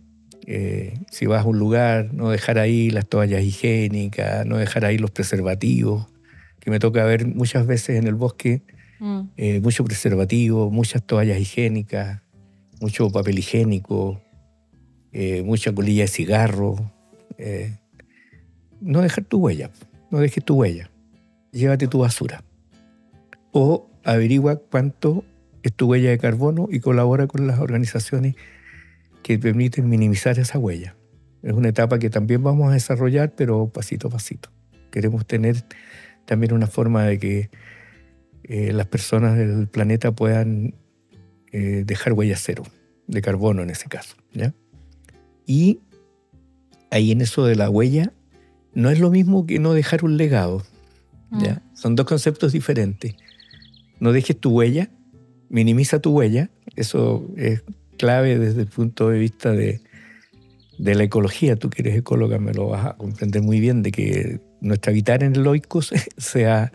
eh, si vas a un lugar, no dejar ahí las toallas higiénicas, no dejar ahí los preservativos, que me toca ver muchas veces en el bosque, Mm. eh, mucho preservativo, muchas toallas higiénicas, mucho papel higiénico, eh, mucha colilla de cigarro. eh. no dejar tu huella, no dejes tu huella, llévate tu basura. O averigua cuánto es tu huella de carbono y colabora con las organizaciones que permiten minimizar esa huella. Es una etapa que también vamos a desarrollar, pero pasito a pasito. Queremos tener también una forma de que eh, las personas del planeta puedan eh, dejar huella cero, de carbono en ese caso. ¿ya? Y ahí en eso de la huella, no es lo mismo que no dejar un legado. ¿ya? Son dos conceptos diferentes. No dejes tu huella, minimiza tu huella, eso es clave desde el punto de vista de, de la ecología. Tú que eres ecóloga me lo vas a comprender muy bien, de que nuestro habitar en el oikos sea,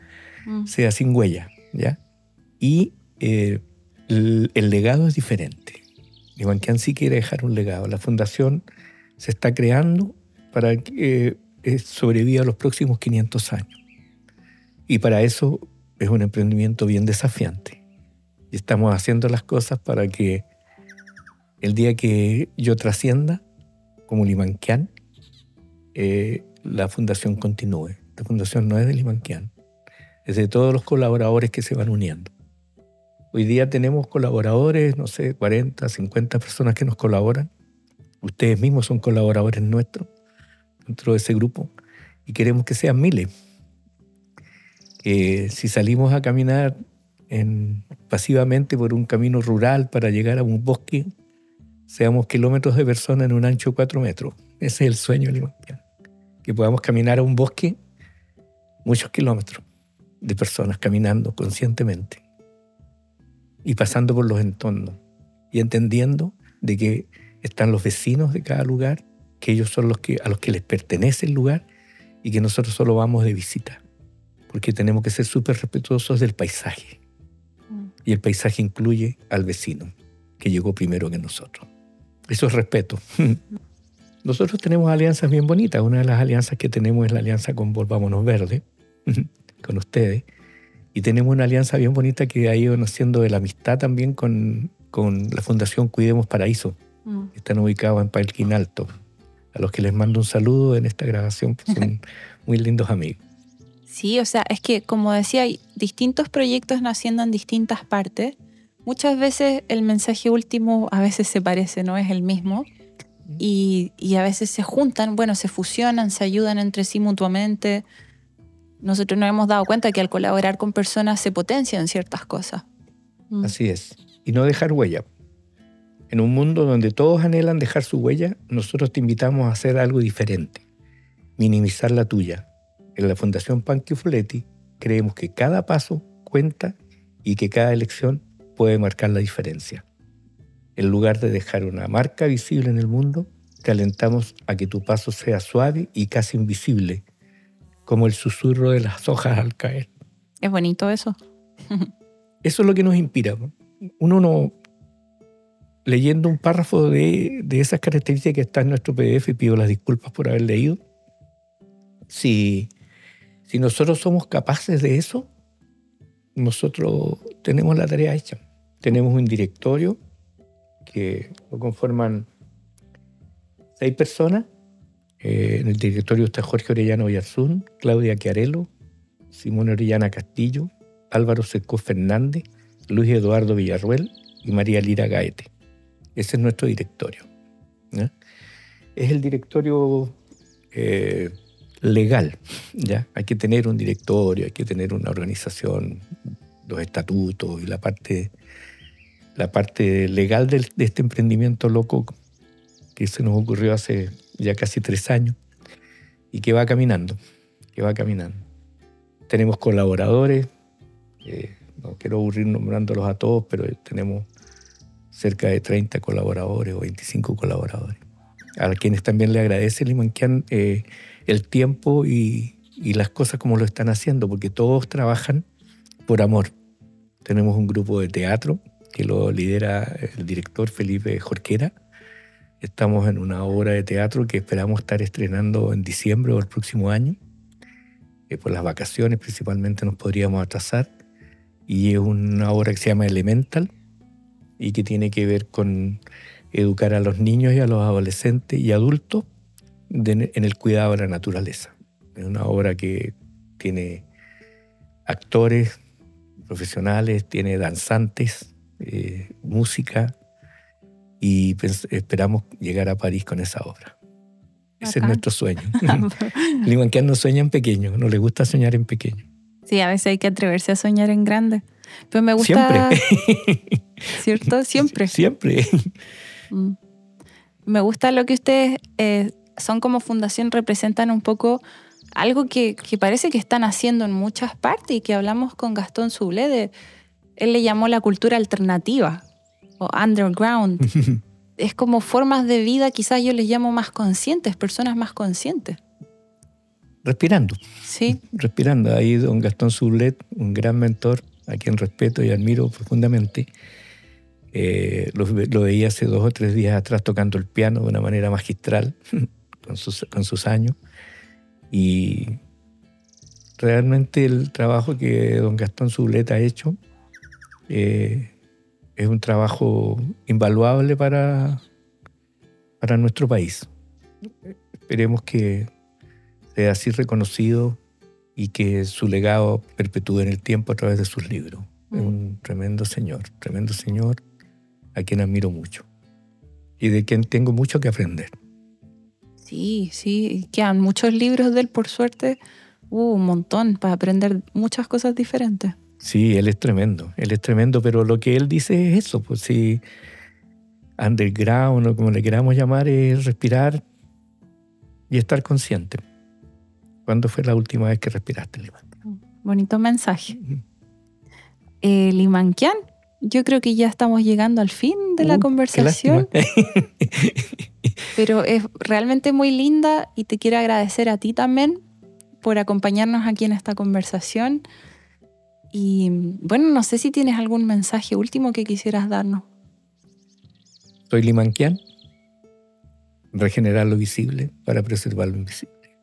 Mm. sea sin huella. ¿ya? Y eh, el, el legado es diferente. Ivankian sí quiere dejar un legado. La fundación se está creando para que eh, sobreviva los próximos 500 años. Y para eso es un emprendimiento bien desafiante. Y estamos haciendo las cosas para que el día que yo trascienda como Limanquian, eh, la fundación continúe. La fundación no es de Limanquian, es de todos los colaboradores que se van uniendo. Hoy día tenemos colaboradores, no sé, 40, 50 personas que nos colaboran. Ustedes mismos son colaboradores nuestros dentro de ese grupo y queremos que sean miles. Que si salimos a caminar en, pasivamente por un camino rural para llegar a un bosque, seamos kilómetros de personas en un ancho de 4 metros. Ese es el sueño limanquiano. Que podamos caminar a un bosque muchos kilómetros de personas caminando conscientemente y pasando por los entornos y entendiendo de que están los vecinos de cada lugar, que ellos son los que, a los que les pertenece el lugar y que nosotros solo vamos de visita, porque tenemos que ser súper respetuosos del paisaje. Mm. Y el paisaje incluye al vecino, que llegó primero que nosotros. Eso es respeto. Nosotros tenemos alianzas bien bonitas. Una de las alianzas que tenemos es la alianza con Volvámonos Verde, con ustedes. Y tenemos una alianza bien bonita que ha ido naciendo de la amistad también con, con la Fundación Cuidemos Paraíso. Mm. Están ubicados en Pailquín Alto. A los que les mando un saludo en esta grabación, pues son muy lindos amigos. Sí, o sea, es que como decía, hay distintos proyectos naciendo en distintas partes. Muchas veces el mensaje último a veces se parece, no es el mismo. y, y a veces se juntan, bueno, se fusionan, se ayudan entre sí mutuamente. Nosotros nos hemos dado cuenta que al colaborar con personas se potencian ciertas cosas. Mm. Así es. Y no dejar huella. En un mundo donde todos anhelan dejar su huella, nosotros te invitamos a hacer algo diferente, minimizar la tuya. En la Fundación Panchi Folletti creemos que cada paso cuenta y que cada elección puede marcar la diferencia. En lugar de dejar una marca visible en el mundo, te alentamos a que tu paso sea suave y casi invisible, como el susurro de las hojas al caer. Es bonito eso. eso es lo que nos inspira. Uno no, leyendo un párrafo de, de esas características que está en nuestro PDF, y pido las disculpas por haber leído, si, si nosotros somos capaces de eso, nosotros tenemos la tarea hecha. Tenemos un directorio que lo conforman seis personas. Eh, en el directorio está Jorge Orellano Villarzún, Claudia Chiarello, Simón Orellana Castillo, Álvaro Secó Fernández, Luis Eduardo Villarruel y María Lira Gaete. Ese es nuestro directorio. Es el directorio eh, legal. ¿ya? Hay que tener un directorio, hay que tener una organización, los estatutos y la parte la parte legal de, este emprendimiento loco que se nos ocurrió hace ya casi tres años y que va caminando, que va caminando. Tenemos colaboradores, eh, no quiero aburrir nombrándolos a todos, pero tenemos cerca de 30 colaboradores o 25 colaboradores, a quienes también le agradece Limanquian eh, el tiempo y, y las cosas como lo están haciendo, porque todos trabajan por amor. Tenemos un grupo de teatro que lo lidera el director Felipe Jorquera. Estamos en una obra de teatro que esperamos estar estrenando en diciembre o el próximo año. Eh, por las vacaciones principalmente nos podríamos atrasar. Y es una obra que se llama Elemental y que tiene que ver con educar a los niños y a los adolescentes y adultos en el cuidado de la naturaleza. Es una obra que tiene actores profesionales, tiene danzantes, eh, música y esperamos llegar a París con esa obra. Ese es nuestro sueño. Limanquian no sueña en pequeño, no le gusta soñar en pequeño. Sí, a veces hay que atreverse a soñar en grande. Pero me gusta. Siempre. ¿Cierto? Siempre. Siempre. Mm. Me gusta lo que ustedes eh, son como fundación, representan un poco algo que, que, parece que están haciendo en muchas partes y que hablamos con Gastón Sublé de él le llamó la cultura alternativa o underground. es como formas de vida, quizás yo les llamo más conscientes, personas más conscientes. Respirando. Sí. Respirando. Ahí don Gastón Sublet, un gran mentor, a quien respeto y admiro profundamente, eh, lo, veía hace dos o tres días atrás tocando el piano de una manera magistral, con sus, con sus años. Y realmente el trabajo que don Gastón Sublet ha hecho eh, es un trabajo invaluable para, para nuestro país. Esperemos que sea así reconocido y que su legado perpetúe en el tiempo a través de sus libros. Es mm. un tremendo señor, tremendo señor a quien admiro mucho y de quien tengo mucho que aprender. Sí, sí, quedan muchos libros de él, por suerte, uh, un montón para aprender muchas cosas diferentes. Sí, él es tremendo, él es tremendo, pero lo que él dice es eso, pues si underground o como le queramos llamar, es respirar y estar consciente. ¿Cuándo fue la última vez que respiraste, Limanquian? Bonito mensaje. Eh, Limanquian, yo creo que ya estamos llegando al fin de la uh, conversación. pero es realmente muy linda y te quiero agradecer a ti también por acompañarnos aquí en esta conversación. Y bueno, no sé si tienes algún mensaje último que quisieras darnos. Soy Limanquian. Regenerar lo visible para preservar lo invisible.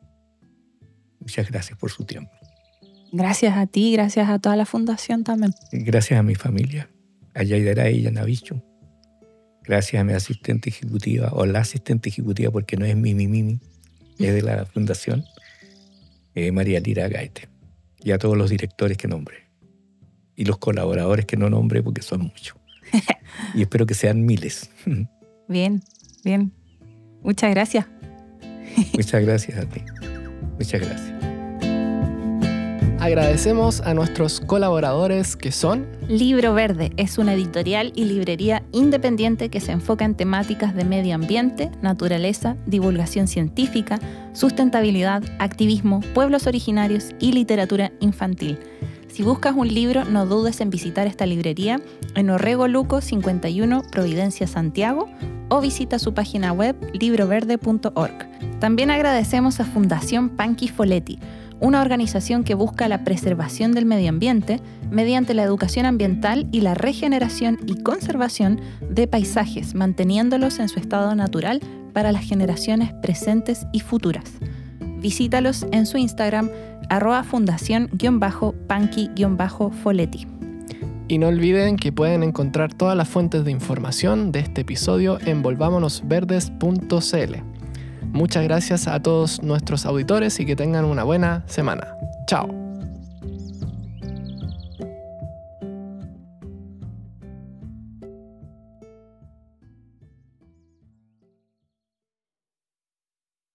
Muchas gracias por su tiempo. Gracias a ti, gracias a toda la fundación también. Gracias a mi familia, a Yaidera y a Navicho. Gracias a mi asistente ejecutiva, o la asistente ejecutiva, porque no es mi, mi, mi, es de la fundación, eh, María Lira Gaete. Y a todos los directores que nombré y los colaboradores que no nombré porque son muchos. y espero que sean miles. bien, bien. Muchas gracias. Muchas gracias a ti. Muchas gracias. Agradecemos a nuestros colaboradores que son Libro Verde es una editorial y librería independiente que se enfoca en temáticas de medio ambiente, naturaleza, divulgación científica, sustentabilidad, activismo, pueblos originarios y literatura infantil. Si buscas un libro, no dudes en visitar esta librería en Orrego Luco 51, Providencia, Santiago, o visita su página web libroverde.org. También agradecemos a Fundación Panqui Foletti, una organización que busca la preservación del medio ambiente mediante la educación ambiental y la regeneración y conservación de paisajes, manteniéndolos en su estado natural para las generaciones presentes y futuras. Visítalos en su Instagram arroba fundación-panqui-foleti. Y no olviden que pueden encontrar todas las fuentes de información de este episodio en volvámonosverdes.cl. Muchas gracias a todos nuestros auditores y que tengan una buena semana. Chao.